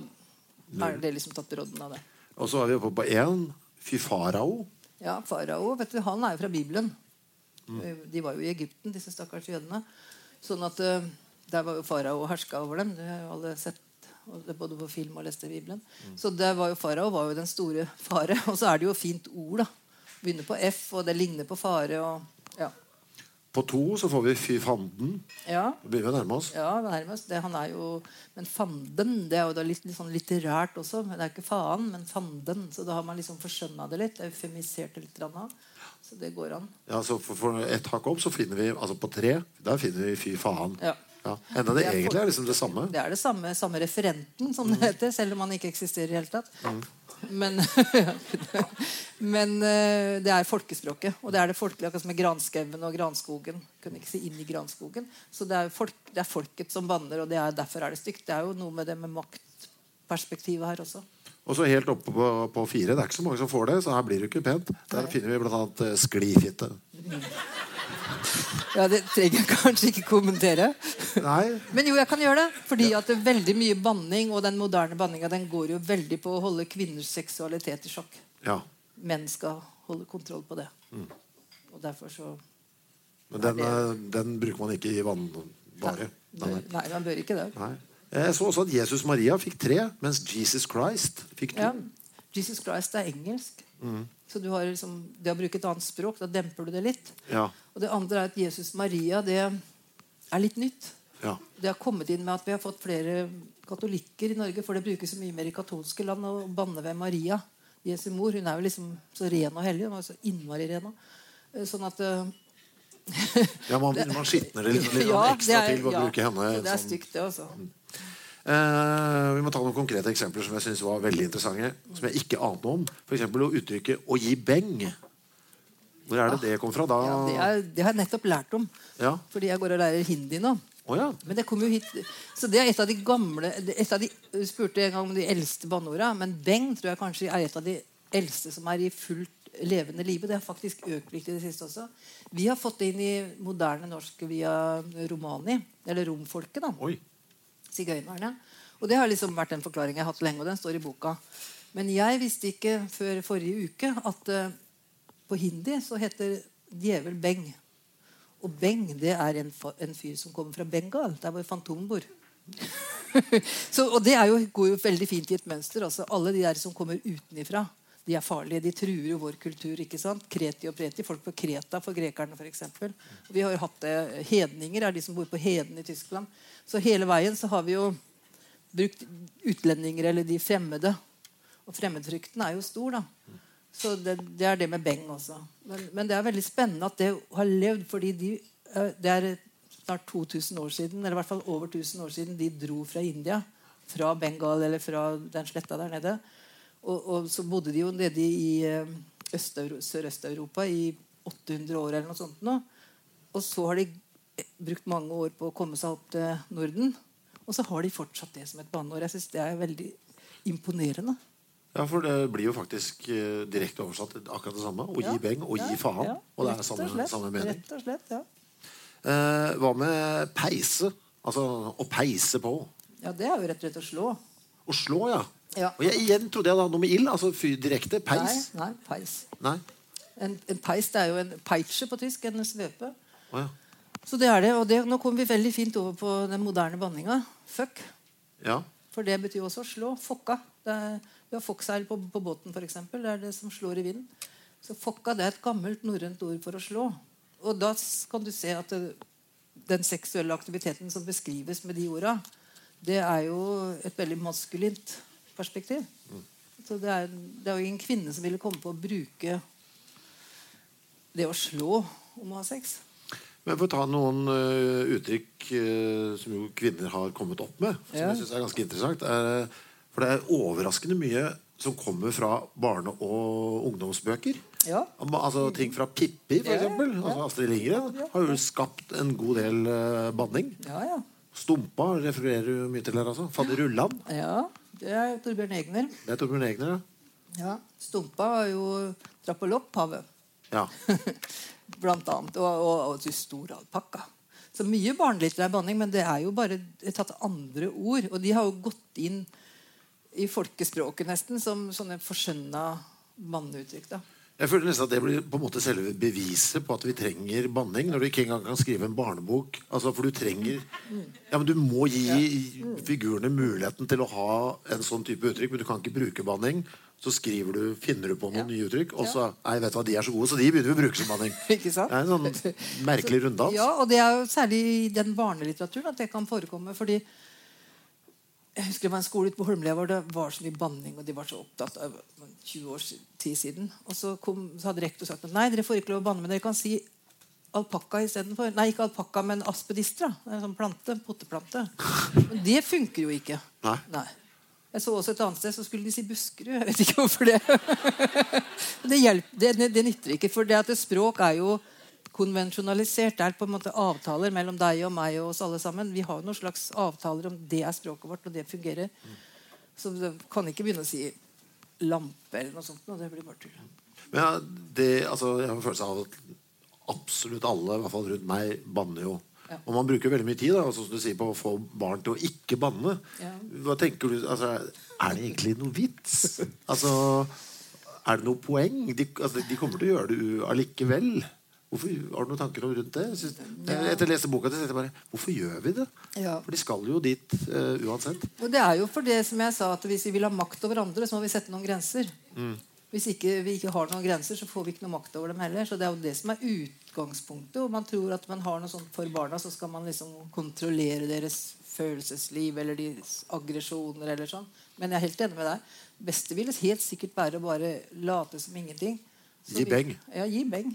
er det liksom tatt brodden av det. Og så er vi oppe på én. Fy farao. Ja, farao, vet du, han er jo fra Bibelen. Mm. Eh, De var jo i Egypten, disse stakkars jødene. Sånn at uh, der var jo farao og herska over dem. Det har jo alle sett både på film og lest i Bibelen. Mm. Så det var jo farao var jo den store fare. Og så er det jo fint ord, da. Begynner på F, og det ligner på fare. og ja. På to så får vi Fy fanden. Ja, Da begynner vi å nærme oss. ja nærmest. Det, han er jo, men fanden det er jo litt, litt sånn litterært også. Men det er ikke faen, men fanden. Så da har man liksom forskjønna det litt. Eufemisert det litt. Så det går an. Ja, så for, for ett hakk opp så finner vi altså på tre Der finner vi Fy faen. Ja. Ja. Enda det Det er egentlig for- er liksom det samme. Det er det samme, samme referenten, som det heter, selv om han ikke eksisterer i det hele tatt. Men, men eh, det er folkespråket. Og det er det folkelige, akkurat som med granskauen og granskogen. Kunne ikke si inn i granskogen. Så det er, folk, det er folket som banner, og det er, derfor er det stygt. Det er jo noe med det med maktperspektivet her også. Og så helt oppe på, på fire. Det er ikke så mange som får det, så her blir det ikke pent. Der finner vi bl.a. Uh, sklifitte. Ja, Det trenger jeg kanskje ikke kommentere. Men jo, jeg kan gjøre det. Fordi at det er veldig mye banning, og den moderne banninga den går jo veldig på å holde kvinners seksualitet i sjokk. Ja. Menn skal holde kontroll på det. Og derfor så Men den, det... den bruker man ikke i vannbare. Nei. Nei, man bør ikke det. Nei. Jeg så også at Jesus Maria fikk tre, mens Jesus Christ fikk to. Ja. Jesus Christ er engelsk. Så du har liksom, det å bruke et annet språk, da demper du det litt. Ja. Og det andre er at Jesus Maria det er litt nytt. Ja. Det har kommet inn med at vi har fått flere katolikker i Norge, for det brukes så mye mer i katolske land å banne ved Maria, Jesu mor. Hun er jo liksom så ren og hellig. Hun er så innmari ren. Eh, Sånn at eh, ja man, man skitner det litt, litt ja, ekstra er- til ved å ja, bruke henne. Det er sånn. stygt, det, også. Uh, vi må ta noen konkrete eksempler som jeg synes var veldig interessante. Som jeg ikke ante om. F.eks. uttrykket 'å gi beng'. Hvor er det det kom fra? Da Ja, det, er, det har jeg nettopp lært om. Ja. Fordi jeg går og lærer hindi nå. Å ja. Men det kom jo hit Så det er et av de gamle et av de, spurte en gang om de eldste banneorda, men beng tror jeg kanskje er et av de eldste som er i fullt levende live. Det har faktisk økt litt i det siste også. Vi har fått det inn i moderne norsk via romani, eller romfolket. da Oi. sigøynerne. Og det har liksom vært en forklaring jeg har hatt lenge, og den står i boka. Men jeg visste ikke før forrige uke at uh, på hindi så heter djevel Beng. Og Beng det er en, en fyr som kommer fra Bengal, der hvor Fantomen bor. så, og det jo, går jo veldig fint i et mønster. Altså, alle de der som kommer utenifra, de er farlige. De truer jo vår kultur. ikke sant? Kreti og preti. Folk på Kreta for grekerne, f.eks. Vi har jo hatt det. Hedninger er de som bor på heden i Tyskland. Så hele veien så har vi jo brukt utlendinger eller de fremmede. Og fremmedfrykten er jo stor, da. Så det, det er det med Beng også. Men, men det er veldig spennende at det har levd, fordi de, eh, det er snart 2000 år siden, eller i hvert fall over 1000 år siden de dro fra India. Fra Bengal eller fra den sletta der nede. Og, og så bodde de jo nede i eh, Øst-Euro- Sørøst-Europa i 800 år eller noe sånt nå. Og så har de eh, brukt mange år på å komme seg opp til Norden. Og så har de fortsatt det som et baneår. Jeg synes det er veldig imponerende. Ja, for det blir jo faktisk eh, direkte oversatt akkurat det samme. Å Ja, gi beng og ja, gi faen. ja, og det er samme, slett, samme mening. Rett og slett, ja. Eh, hva med peise? Altså å peise på. ja, det er jo rett og slett å slå. Å slå, ja. Ja. Og jeg, igjen trodde jeg da noe med ild. Altså fyr direkte. Peis. Nei, nei, peis. Nei. En, en peis det er jo en peitsche på tysk. En svøpe. Å ja. Så det er det. Og det, nå kommer vi veldig fint over på den moderne banninga. Fuck. ja. For det betyr jo også å slå. Fokka. Det er, vi har fokkseil på, på båten, f.eks. Det er det som slår i vinden. Så fokka det er et gammelt norrønt ord for å slå. Og da kan du se at det, den seksuelle aktiviteten som beskrives med de orda, det er jo et veldig maskulint perspektiv. Så det er, det er jo ingen kvinne som ville komme på å bruke det å slå om å ha sex. Men for å ta noen uh, uttrykk uh, som jo kvinner har kommet opp med, som Ja. jeg synes er ganske interessant er, For det er overraskende mye som kommer fra barne- og ungdomsbøker. Ja. Altså Ting fra Pippi, for Ja, ja. Altså Astrid Lindgren har jo skapt en god del uh, banning. Ja, ja. Stumpa refererer du mye til her, altså. Fadderullan. ja det er Torbjørn Egner. Det er Torbjørn Egner, ja. Ja. Stumpa var jo trappolopphavet. ja. Blant annet. Og, og, og til stor alpakka. Så mye barnelitterær banning, men det er jo bare tatt andre ord. Og de har jo gått inn i folkespråket nesten som sånne forskjønna manneuttrykk. da. Jeg føler nesten at Det blir på en måte selve beviset på at vi trenger banning. Når du ikke engang kan skrive en barnebok. Altså, For du trenger Ja, men Du må gi figurene muligheten til å ha en sånn type uttrykk, men du kan ikke bruke banning. Så skriver du, finner du på noen nye uttrykk, og så Nei, vet du hva, de er så gode, så de begynner vi å bruke som banning. Ikke sant? Det er en sånn merkelig runddans. Ja, og det er jo særlig i den barnelitteraturen at det kan forekomme. fordi jeg husker det var en skole ute på Holmlia hvor det var så mye banning, og de var så opptatt av 20 års tid siden. Og så, kom, så hadde rektor sagt nei, dere får ikke lov å banne, men dere kan si alpakka istedenfor. Nei, ikke alpakka, men aspedistra. En sånn plante. Potteplante. Men det funker jo ikke. Nei. Jeg så også et annet sted, så skulle de si Buskerud. Jeg vet ikke hvorfor det. det, hjelper, det, det, det nytter ikke. For det at språk er jo konvensjonalisert. Det er på en måte avtaler mellom deg og meg og oss alle sammen. Vi har noen slags avtaler om det er språket vårt, og det fungerer. Så du kan ikke begynne å si lampe eller noe sånt. Og det blir bare tull. Men ja, det, altså, jeg har en følelse av at absolutt alle, i hvert fall rundt meg, banner jo. Ja. Og man bruker veldig mye tid da, altså, som du sier, på å få barn til å ikke banne. Ja. Hva tenker du, altså, Er det egentlig noen vits? Altså, Er det noe poeng? De, altså, de kommer til å gjøre det allikevel. Hvorfor, har du noen tanker om rundt det? Synes, ja. etter å lese boka tenkte jeg bare Hvorfor gjør vi det? Ja. For de skal jo dit uh, uansett. Og det er jo for det som jeg sa, at hvis vi vil ha makt over andre, så må vi sette noen grenser. Hvis ikke, vi ikke har noen grenser, så får vi ikke noe makt over dem heller. Så det er jo det som er utgangspunktet. Og man tror at man har noe sånt for barna, så skal man liksom kontrollere deres følelsesliv eller deres aggresjoner eller sånn. Men jeg er helt enig med deg. Beste ville helt sikkert være å bare late som ingenting. Gi beng. Ja, gi beng.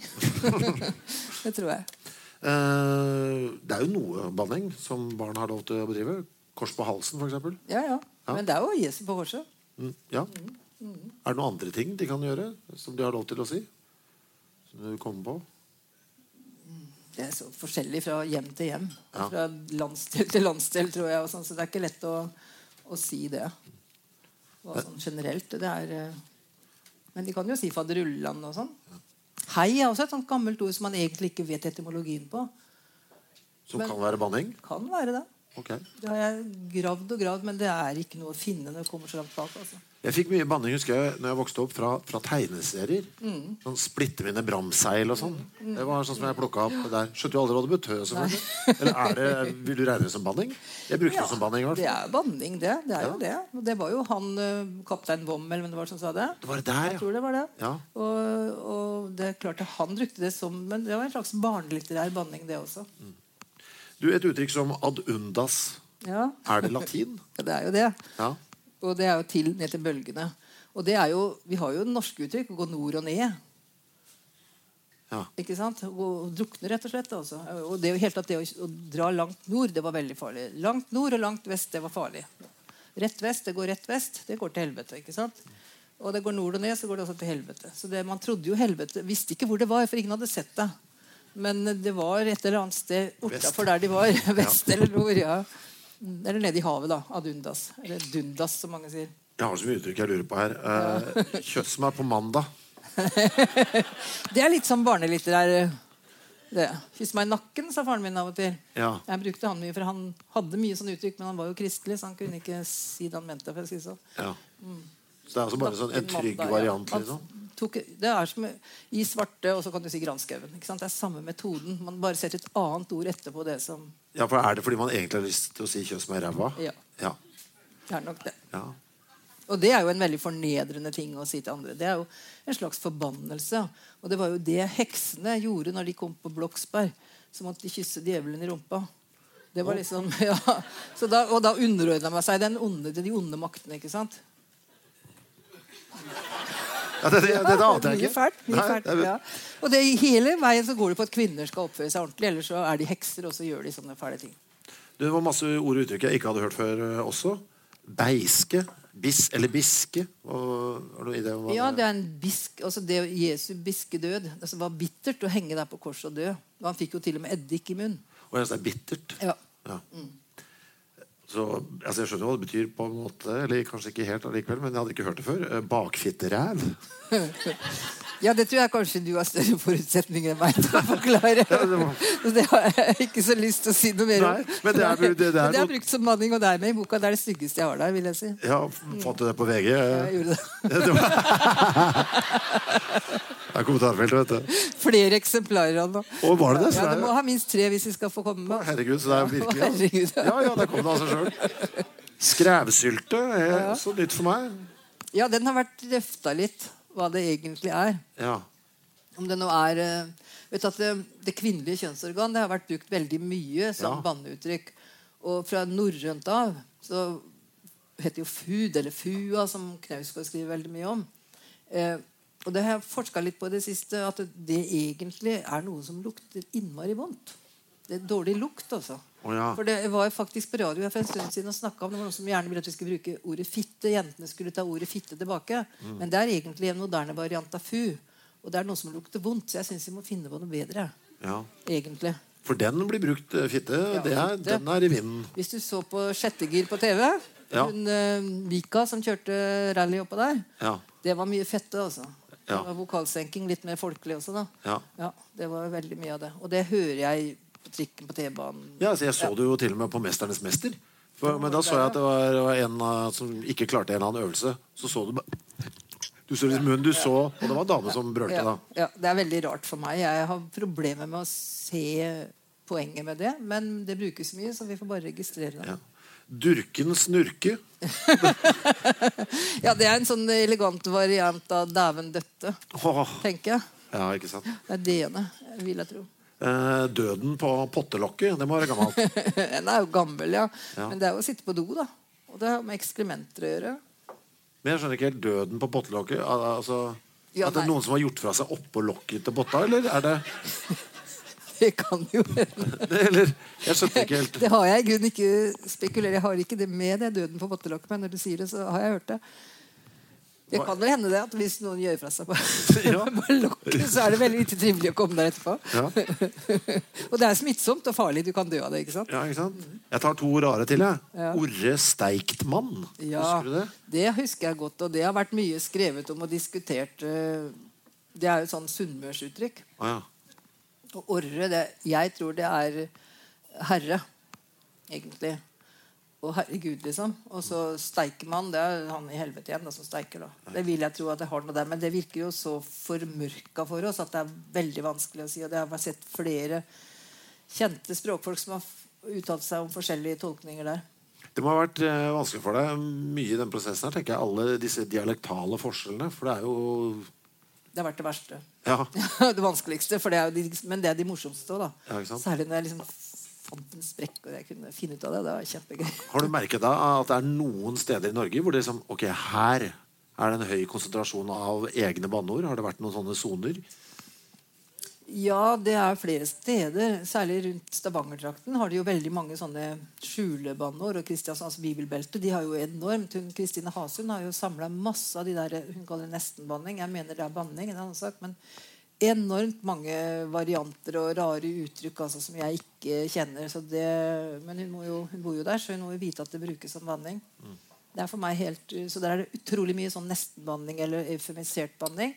det tror jeg. Eh, det er jo noe banning som barn har lov til å bedrive. Kors på halsen, f.eks. Ja, ja. Ja. Men det er jo Jesu på korset. Mm, ja. Er det noen andre ting de kan gjøre som de har lov til å si? Som du kommer på? Det er så forskjellig fra hjem til hjem. Ja. Fra landsdel til landsdel, tror jeg. Og sånn, så det er ikke lett å, å si det. Hva sånn generelt. Det er, eh, men de kan jo si faderullan og sånn. Hei er også et sånt gammelt ord som man egentlig ikke vet etymologien på. Som Men- kan være banning? Kan være det. Okay. Det har jeg gravd og gravd, men det er ikke noe å finne når det kommer så langt bak. Altså. Jeg fikk mye banning husker jeg, når jeg vokste opp fra, fra tegneserier. Mm. Sånn Splitter mine bramseil og sånn. Det var sånn som jeg plukka opp der. Skjønte jo aldri hva det betød. selvfølgelig. Eller er det, Vil du regne det som banning? Jeg brukte det som banning. i hvert Det er banning, det. Det er Ja. jo det. Det var jo han kaptein kaptein eller hvem det var som sa det. Det var det der, Jeg tror det var det. Ja. Og, og det er klart at han brukte det som Men det var en slags barnelitterær banning, det også. Du, Et uttrykk som ad undas. Ja, Er det latin? ja det er jo det. Ja. Og det er jo til ned til bølgene. Og det er jo, Vi har jo norske uttrykk. Å gå nord og ned. ja. Ikke sant? Gå- drukne, rett og slett. Altså. Og det, helt at det å, å dra langt nord, det var veldig farlig. Langt nord og langt vest, det var farlig. Rett vest, det går rett vest, det går til helvete. ikke sant? Og det går nord og ned, så går det også til helvete. Så det, Man trodde jo helvete Visste ikke hvor det var, for ingen hadde sett det. Men det var et eller annet sted bortafor der de var. Vest eller nord. ja. Mm, Eller nede i havet, da. Adundas. Eller dundas, som mange sier. Jeg har så mye uttrykk jeg lurer på her. Eh, kjøtt som er på mandag. Det er litt sånn barnelitterær eh, det. Kyss meg i nakken, sa faren min av og til. Ja. Jeg brukte han mye, for han hadde mye sånn uttrykk, men han var jo kristelig, så han kunne ikke si det han mente. si det sånn. ja. Så det er altså bare sånn, en trygg mandag, variant? ja. liksom? Tok, det er som i svarte, og så kan du si granskauen. Det er samme metoden. Man bare setter et annet ord etterpå det som Ja, for Er det fordi man egentlig har lyst til å si 'kjøss meg i ræva'? Ja. ja. Det er nok det. ja. Og det er jo en veldig fornedrende ting å si til andre. Det er jo en slags forbannelse. Og det var jo det heksene gjorde når de kom på Bloksberg. Så måtte de kysse djevelen i rumpa. Det var liksom, ja. Så da, og da underordna man seg den onde, de onde maktene. ikke sant? Ja det, det, det, ante jeg ikke. fælt. Mye fælt ja. Og det, hele veien så går det på at kvinner skal oppføre seg ordentlig. Ellers så er de hekser, og så gjør de sånne fæle ting. Det var masse ord og uttrykk jeg ikke hadde hørt før eh, også. Beiske. Bis eller biske. Og, har du idé om hva Ja, det er en bisk, altså det Jesu biskedød. Det var bittert å henge der på korset og dø. Han fikk jo til og med eddik i munnen. Og det er bittert. Ja. Ja. Så, altså Jeg skjønner hva det betyr, på en måte Eller kanskje ikke helt allikevel, men jeg hadde ikke hørt det før. Eh, Bakfitteræv. ja, det tror jeg kanskje du har større forutsetninger enn meg til å forklare. Så det har jeg ikke så lyst til å si noe mer om. Nei, men det er- det- det er det er brukt som manning, og det er med i boka. Det er det styggeste jeg har der, vil jeg si. Ja, Fant du det på VG? Ja, Jeg gjorde det. Det er kommentarfeltet, vet du. Flere eksemplarer av den. Og var det det? Så Ja, det må ha minst tre hvis vi skal få komme med. Herregud, så det er virkelig ja. Herregud, ja. Ja, ja, der kom det av seg sjøl. Skrævsylte er også nytt for meg. Ja, den har vært drøfta litt, hva det egentlig er. Ja. Om det nå er eh, vet du at det, det kvinnelige kjønnsorgan det har vært brukt veldig mye som Ja. banneuttrykk. Og fra norrønt av så heter jo fud, eller fua, som Knausgård skriver veldig mye om. Eh, og det har jeg forska litt på i det siste, at det, egentlig er noe som lukter innmari vondt. Det er dårlig lukt, altså. Oh, ja. For det var faktisk på radio for en stund siden og snakka om det var noen som gjerne ville at vi skulle bruke ordet fitte. Jentene skulle ta ordet fitte tilbake. Mm. Men det er egentlig en moderne variant av fu. Og det er noe som lukter vondt, så jeg syns vi må finne på noe bedre. ja. Egentlig. For den blir brukt, eh, fitte. det er, fitte. Den er i vinden. Hvis du så på Sjettegir på TV, Ja. hun eh, Vika som kjørte rally oppå der, Ja. det var mye fette, altså. Ja. Det var vokalsenking, litt mer folkelig også, da. Ja. det var veldig mye av det. Og det hører jeg på trikken på T-banen. Ja, altså jeg så det jo til og med på 'Mesternes mester'. For, men da så jeg at det var, var en uh, som ikke klarte en eller annen øvelse. Så så du bare Du så liksom munnen du så, og det var en dame som brølte, Ja, da. ja, det er veldig rart for meg. Jeg har problemer med å se poenget med det. Men det brukes mye, så vi får bare registrere det. Ja. Durken snurke. Ja, Det er en sånn elegant variant av 'dæven døtte', tenker jeg. ja, ikke sant. Det er det ene, vil jeg tro. Eh, døden på pottelokket. Det må være gammelt. Den er jo gammel, ja. Ja. Men det er jo å sitte på do, da. Og det har med ekskrementer å gjøre. Men jeg skjønner ikke helt døden på pottelokket. Al- Altså, Ja, at det er noen som har gjort fra seg oppå lokket til botta, eller er det, Det kan jo hende. det Eller Jeg skjønte ikke helt. Det har jeg i grunnen ikke spekulert Jeg har ikke det med det døden på bottelokket, men når du sier det, så har jeg hørt det. Det kan vel hende det at hvis noen gjør fra seg på, Ja. på lokket, så er det veldig lite trivelig å komme der etterpå. Ja. og det er smittsomt og farlig. Du kan dø av det. ikke sant? Ja, ikke sant? Jeg tar to rare til, jeg. Ja. Orre Steiktmann. Ja, Husker du det? det husker jeg godt, og det har vært mye skrevet om og diskutert. eh, Det er jo et sånn sunnmørsuttrykk. Ah, ja. Og orre, det, jeg tror det er herre, egentlig. Og herregud, liksom. Og så steikemann, det er han i helvete igjen da, som steiker. da. Det vil jeg tro at det har noe der, Men det virker jo så formørka for oss at det er veldig vanskelig å si. Og det har jeg sett flere kjente språkfolk som har uttalt seg om forskjellige tolkninger der. Det må ha vært eh, vanskelig for deg mye i den prosessen her, tenker jeg. Alle disse dialektale forskjellene. For det er jo Det har vært det verste. Ja. det vanskeligste, for det er de, men det er de morsomste òg. Ja. Særlig når jeg liksom fant en sprekk og jeg kunne finne ut av det. Det var kjempegøy. Har du merket da at det er noen steder i Norge hvor det liksom Ok, her er det en høy konsentrasjon av egne banneord? Har det vært noen sånne soner? Ja, det er flere steder. Særlig rundt Stavanger-trakten har de jo veldig mange sånne skjulebanneord. Og Kristiansands bibelbelte de har jo enormt. Hun, Kristine Hasund har jo samla masse av de der Hun kaller nesten-banning. Jeg mener det er banning, sak. Men enormt mange varianter og rare uttrykk altså, som jeg ikke kjenner. Så det, men hun, jo, hun bor jo der, så hun må jo vite at det brukes som banning. Det er for meg helt, Så der er det utrolig mye sånn nesten-banning eller eufemisert banning.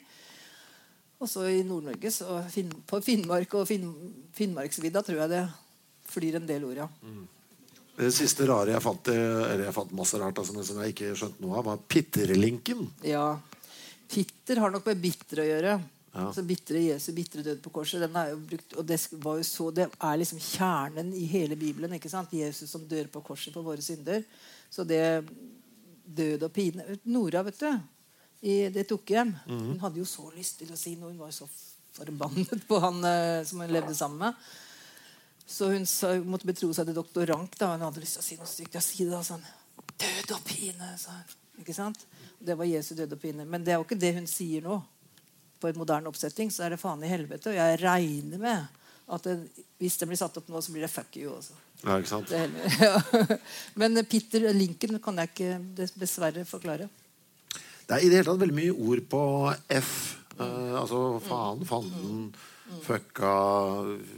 Og så i Nord-Norge, så Finn, på Finnmark og Finn, Finnmarksvidda, tror jeg det flyr en del ord, ja. Det siste rare jeg fant, eller jeg fant masse rart altså, som jeg ikke skjønte noe av, var pitterlinken. ja. Pitter har nok med bitter å gjøre. Ja. Altså bitre Jesu bitre død på korset. Den er jo brukt, og det, var jo så, det er liksom kjernen i hele Bibelen. ikke sant? Jesus som dør på korset for våre synder. Så det død og pine Nora, vet du, i Det tok hjem. Hun hadde jo så lyst til å si noe. Hun var jo så forbannet på han eh, som hun levde sammen med. Så hun sa, måtte betro seg til doktor Rank. da Hun hadde lyst til å si noe stygt. Ja, si det da, sånn. Død og pine, sa hun. Ikke sant? Det var Jesu død og pine. Men det er jo ikke det hun sier nå. På en moderne oppsetting så er det faen i helvete. Og jeg regner med at det, hvis den blir satt opp nå, så blir det fuck you også. Ja, ikke sant? Det ja. Men Peter Lincoln kan jeg ikke dess- dessverre forklare. Det er i det hele tatt veldig mye ord på F. Eh, altså faen, fanden, fucka,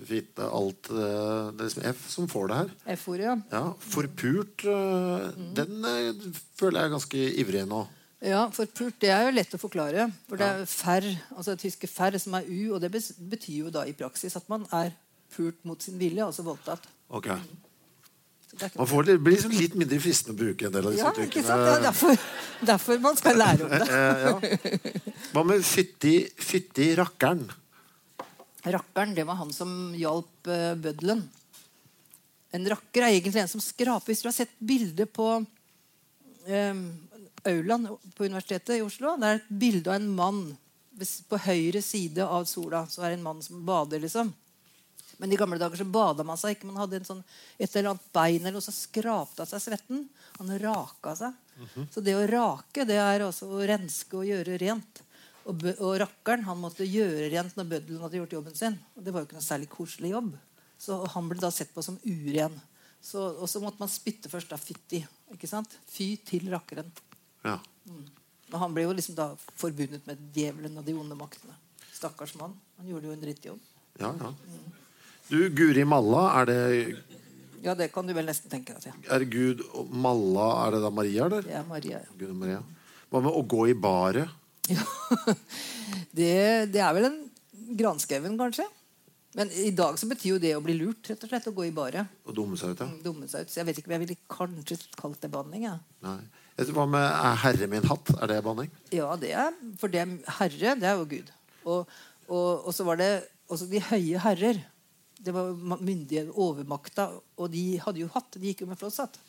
fitte, alt. eh, det er liksom F som får det her. F-ordet, ja. Ja, Forpult, eh, den eh, føler jeg er ganske ivrig nå. Ja, forpult det er jo lett å forklare. For det er ferr, altså det tyske ferr, som er u, og det betyr jo da i praksis at man er pult mot sin vilje, altså voldtatt. Ok. Så det er ikke Man får, det blir liksom litt mindre fristende å bruke en del av disse ja, ikke sant? sant? er derfor, derfor man skal lære om det. Eh, ja. Hva med fytti, fytti rakkeren? Rakkeren, det var han som hjalp uh, bøddelen. En rakker er egentlig en som skraper. Hvis du har sett bilde på eh, aulaen på Universitetet i Oslo, det er et bilde av en mann på høyre side av sola. Så er det en mann som bader, liksom. Men i gamle dager så bada man seg ikke. Man hadde en sånn, et eller annet bein eller noe som skrapte av seg svetten. Han raka seg. Så det å rake, det er også å renske og gjøre rent. Og, og rakkeren han måtte gjøre rent når bøddelen hadde gjort jobben sin. Og det var jo ikke noe særlig koselig jobb. Så han ble da sett på som uren. Så, og så måtte man spytte først da fytti. ikke sant? Fy til rakkeren. Ja. Og han ble jo liksom da forbundet med djevelen og de onde maktene. Stakkars mann. Han gjorde jo en drittjobb. ja, ja. Du, Guri Malla, er det, Ja, det kan du vel nesten tenke deg Ja. er Gud Malla Er det da Maria, eller? Det er Maria. ja. Gud og Maria. Hva med å gå i baret? Ja. Det, det er vel en granskauen, kanskje? Men i dag så betyr jo det å bli lurt, rett og slett. Å gå i baret. Og dumme seg ut, ja. Dumme seg ut. Så jeg vet ikke jeg ville kanskje kalt det banning. Ja. Nei. Hva med er 'herre min hatt'? Er det banning? ja, det er For det herre, det er jo Gud. Og, og, og så var det også de høye herrer. Det var myndige overmakta, og de hadde jo hatt. De gikk jo med flosshatt.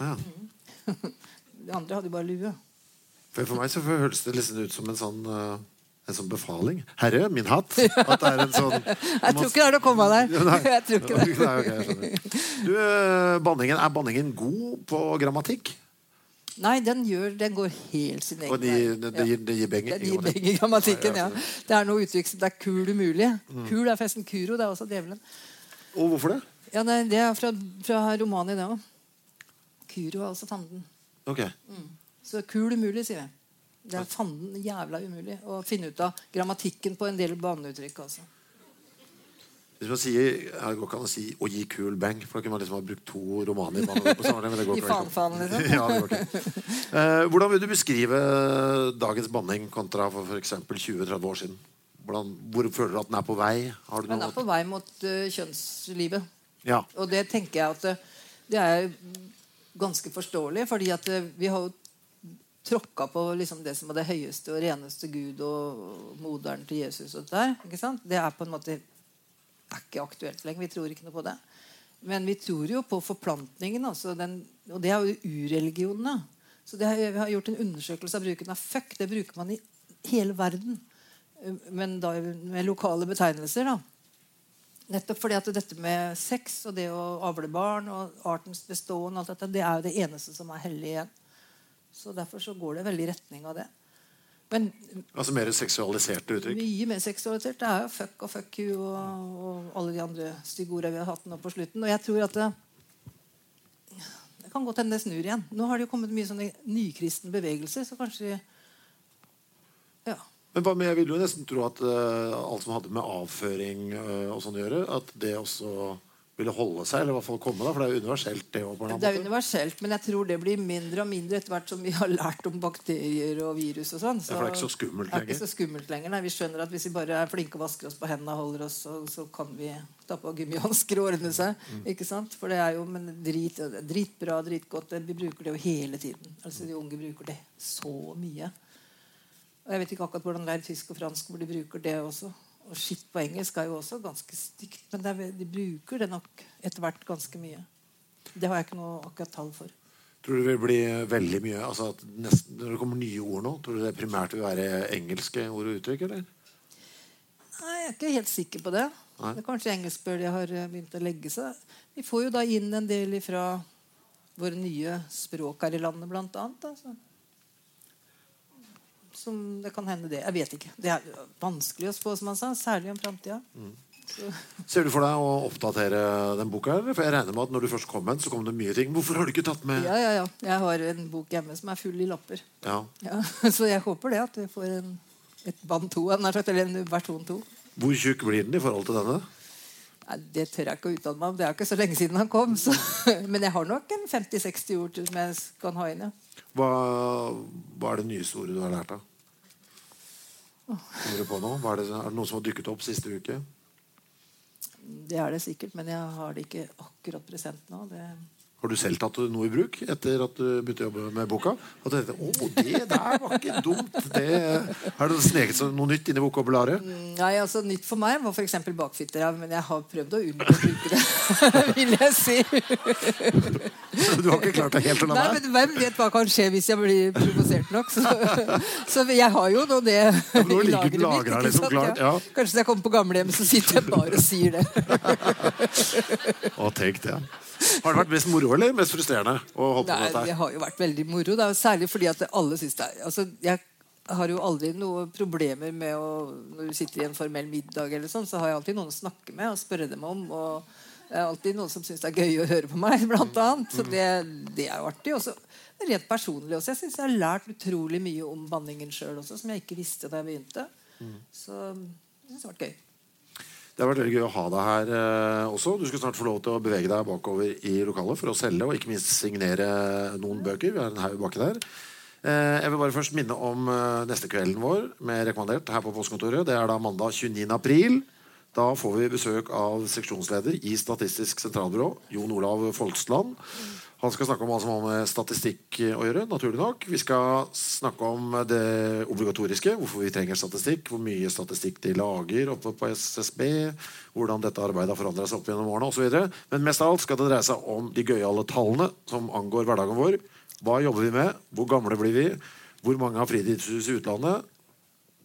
Ja. De andre hadde jo bare lue. For, for meg så høres det liksom ut som en sånn eh, en sånn befaling. 'Herre, min hatt'. At det er en sånn Jeg tror ikke det er noe å komme der. Nei. Jeg tror ikke det. Nei, okay. Du, eh, banningen, er banningen god på grammatikk? Nei, den, gjør, den går helt sin egen Og de, det, de, gir, det gir beng i grammatikken, Ja, Det er noe uttrykk som det er kul umulig. Mm. Kul er forresten kuro. Det er også djevelen. Og hvorfor det? Ja, nei, Det er fra, fra romanen, det òg. Kuro er også fanden. Ok. Så kul umulig, sier jeg. Det er fanden jævla umulig å finne ut av grammatikken på en del baneuttrykk. Altså. Hvis man sier, Det går ikke an å si 'å gi kul bang', for da kunne man liksom ha brukt to romaner. på samme, men det går ikke. faen, liksom. ja, det går ikke. Eh, hvordan vil du beskrive dagens banning kontra for f.eks. 20-30 år siden? Hvordan, hvor føler du at den er på vei? Har du Den er på vei mot uh, kjønnslivet. Ja. Og det tenker jeg at det, det er ganske forståelig, fordi at eh, vi har jo tråkka på liksom det som er det høyeste og reneste Gud og moderen til Jesus. og Det der, ikke sant? Det er på en måte er ikke aktuelt lenger. Vi tror ikke noe på det. Men vi tror jo på forplantningen. Altså den, og det er jo ureligionene. Så det har, vi har gjort en undersøkelse av bruken av fuck. Det bruker man i hele verden. Men da med lokale betegnelser. da Nettopp fordi at dette med sex og det å avle barn og artens beståen alt dette, det er jo det eneste som er hellig igjen. Så derfor så går det veldig i retning av det. Men Altså mer seksualiserte uttrykk? mye mer seksualisert. Det er jo fuck og fuck you og, og alle de andre stygge ordene vi har hatt nå på slutten. Og jeg tror at det, det kan godt hende det snur igjen. Nå har det jo kommet mye sånne nykristne bevegelser, så kanskje Ja. Men, men jeg vil jo nesten tro at uh, alt som hadde med avføring uh, og sånn å gjøre, at det også ville holde seg, eller i hvert fall komme, da, for det er jo universelt, det òg. Det er universelt, men jeg tror det blir mindre og mindre etter hvert som vi har lært om bakterier og virus og sånn. Ja, for det er ikke så skummelt det er ikke så skummelt lenger. Nei, vi skjønner at hvis vi bare er flinke og vasker oss på hendene og holder oss, så, så kan vi ta på gummihansker og ordne seg. Mm. Ikke sant? For det er jo men drit, dritbra, dritgodt. Vi bruker det jo hele tiden. Altså De unge bruker det så mye. Og Jeg vet ikke akkurat hvordan det er i tysk og fransk, hvor de bruker det også. Og skitt på engelsk er jo også ganske stygt, men er, de bruker det nok etter hvert ganske mye. Det har jeg ikke noe akkurat tall for. Tror du det vil bli veldig mye altså at nesten, Når det kommer nye ord nå, tror du det primært vil være engelske ord og uttrykk? eller? Nei, Jeg er ikke helt sikker på det. Nei. det er kanskje engelskbølga har eh, begynt å legge seg. Vi får jo da inn en del fra våre nye språk her i landet, blant annet. Altså. Som det kan hende det. Jeg vet ikke. Det er vanskelig å spå, som han sa. Særlig om framtida. Ser du for deg å oppdatere den boka? Eller? For jeg regner med at når du først kom med den, så kom det mye ting. Hvorfor har du ikke tatt med Ja, ja, ja. Jeg har en bok hjemme som er full i lapper. Ja. Ja, så jeg håper det at vi får en, et band to, eller en versjon to. Hvor tjukk blir den i forhold til denne? Nei, det tør jeg ikke å uttale meg om. Det er ikke så lenge siden han kom. Så. Men jeg har nok en 50-60 ord til som jeg kan ha inn. Ja. Hva, hva er det nyeste ordet du har lært av? Kommer du på noe? Er, det, er det noe som har dukket opp siste uke? Det er det sikkert, men jeg har det ikke akkurat present nå. Det... Har du selv tatt noe i bruk etter at du begynte å jobbe med boka? Og du tenkte, å, det der var ikke dumt. Det, har det sneket seg noe nytt inn i vokabularet? Nei, altså Nytt for meg var f.eks. bakfitter. Ja, men jeg har prøvd å unngå å bruke det. vil jeg si. Du har ikke klart deg helt å la være? men Hvem vet hva kan skje hvis jeg blir provosert nok? Så, så jeg har jo nå det ja, i lageret mitt. liksom klart, ja. Kanskje når jeg kommer på gamlehjem, så sitter jeg bare og sier det. Å, tenk det. Har det vært mest moro eller mest frustrerende å holde på med dette? det har jo vært veldig moro. Da. Særlig fordi at alle syns det er altså, Jeg har jo aldri noen problemer med å Når du sitter i en formell middag, eller sånn, så har jeg alltid noen å snakke med og spørre dem om. Og det er alltid noen som syns det er gøy å høre på meg, blant annet. Så det, det er jo artig. Også, rent personlig også. Jeg syns jeg har lært utrolig mye om banningen sjøl også, som jeg ikke visste da jeg begynte. Så jeg synes det har vært gøy. Det har vært veldig gøy å ha deg her eh, også. Du skal snart få lov til å bevege deg bakover i lokalet for å selge og ikke minst signere noen bøker. Vi har en haug baki der. Eh, jeg vil bare først minne om eh, neste kvelden vår med rekommandert her på postkontoret. Det er da mandag 29. april. Da får vi besøk av seksjonsleder i Statistisk sentralbyrå, Jon Olav Folksland. Han skal snakke om hva som har med statistikk å gjøre. naturlig nok. Vi skal snakke om det obligatoriske, hvorfor vi trenger statistikk, hvor mye statistikk de lager oppe på SSB, hvordan dette arbeidet har forandra seg opp gjennom årene osv. Men mest av alt skal det dreie seg om de gøyale tallene som angår hverdagen vår. Hva jobber vi med? Hvor gamle blir vi? Hvor mange har fritidshus i utlandet?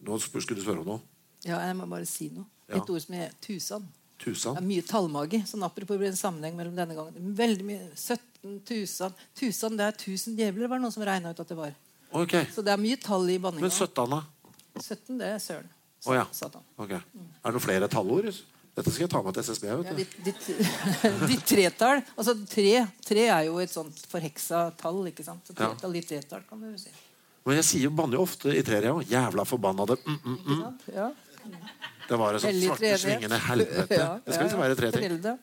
Nå skulle du spørre om noe. Ja, jeg må bare si noe. Ja. Et ord som er tusan. Det er mye tallmagi. Sånn apropos en sammenheng mellom denne gangen. Veldig mye 17 tusen. Tusen, det er 1000 djevler, var det noen som regna ut at det var. Okay. Så det er mye tall i banninga. Men 17, da? 17, det er søren. Å ja. Satan. Ok. Er det noen flere tallord? Dette skal jeg ta med til SSB. Ja, vet du. ditt, ditt, ditt tretall Altså tre, tre er jo et sånt forheksa tall. ikke sant? Så Ja. tretall, ditt tretall, kan du si. Men jeg sier banner jo ofte i treet òg. Jævla forbannede mm, mm, mm. Ja. Det var et sånt svarte, svingende helvete. Ja, Det skal ikke være tre ting.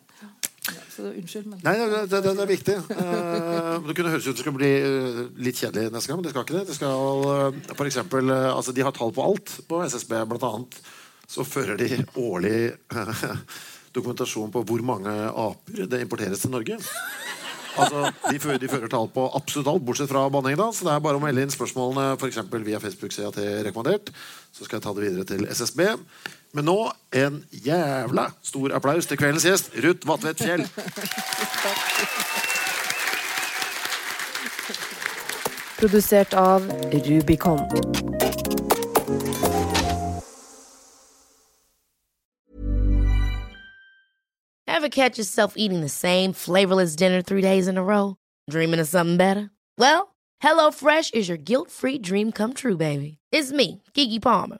Ja, så unnskyld, men Nei, det, det, det, er viktig. Uh, det kunne høres ut som det skulle bli eh, litt kjedelig neste gang, men det skal ikke det. det skal, uh, for eksempel, altså, de har tall på alt på SSB, blant annet. Så fører de årlig dokumentasjon på hvor mange aper det importeres til Norge. Altså, de, fører, de fører tall på absolutt alt, bortsett fra banning. Så det er bare å melde inn spørsmålene for eksempel via Facebook-sida til Rekommandert. Så skal jeg ta det videre til SSB. Men nå en jævla stor applaus til kveldens gjest, Ruth Vatvedt Fjell. Produsert av Rubicon. Ever catch yourself eating the same flavorless dinner three days in a row? Dreaming of something better? Well, HelloFresh is your guilt free dream come true, baby. It's me, Gigi Palmer.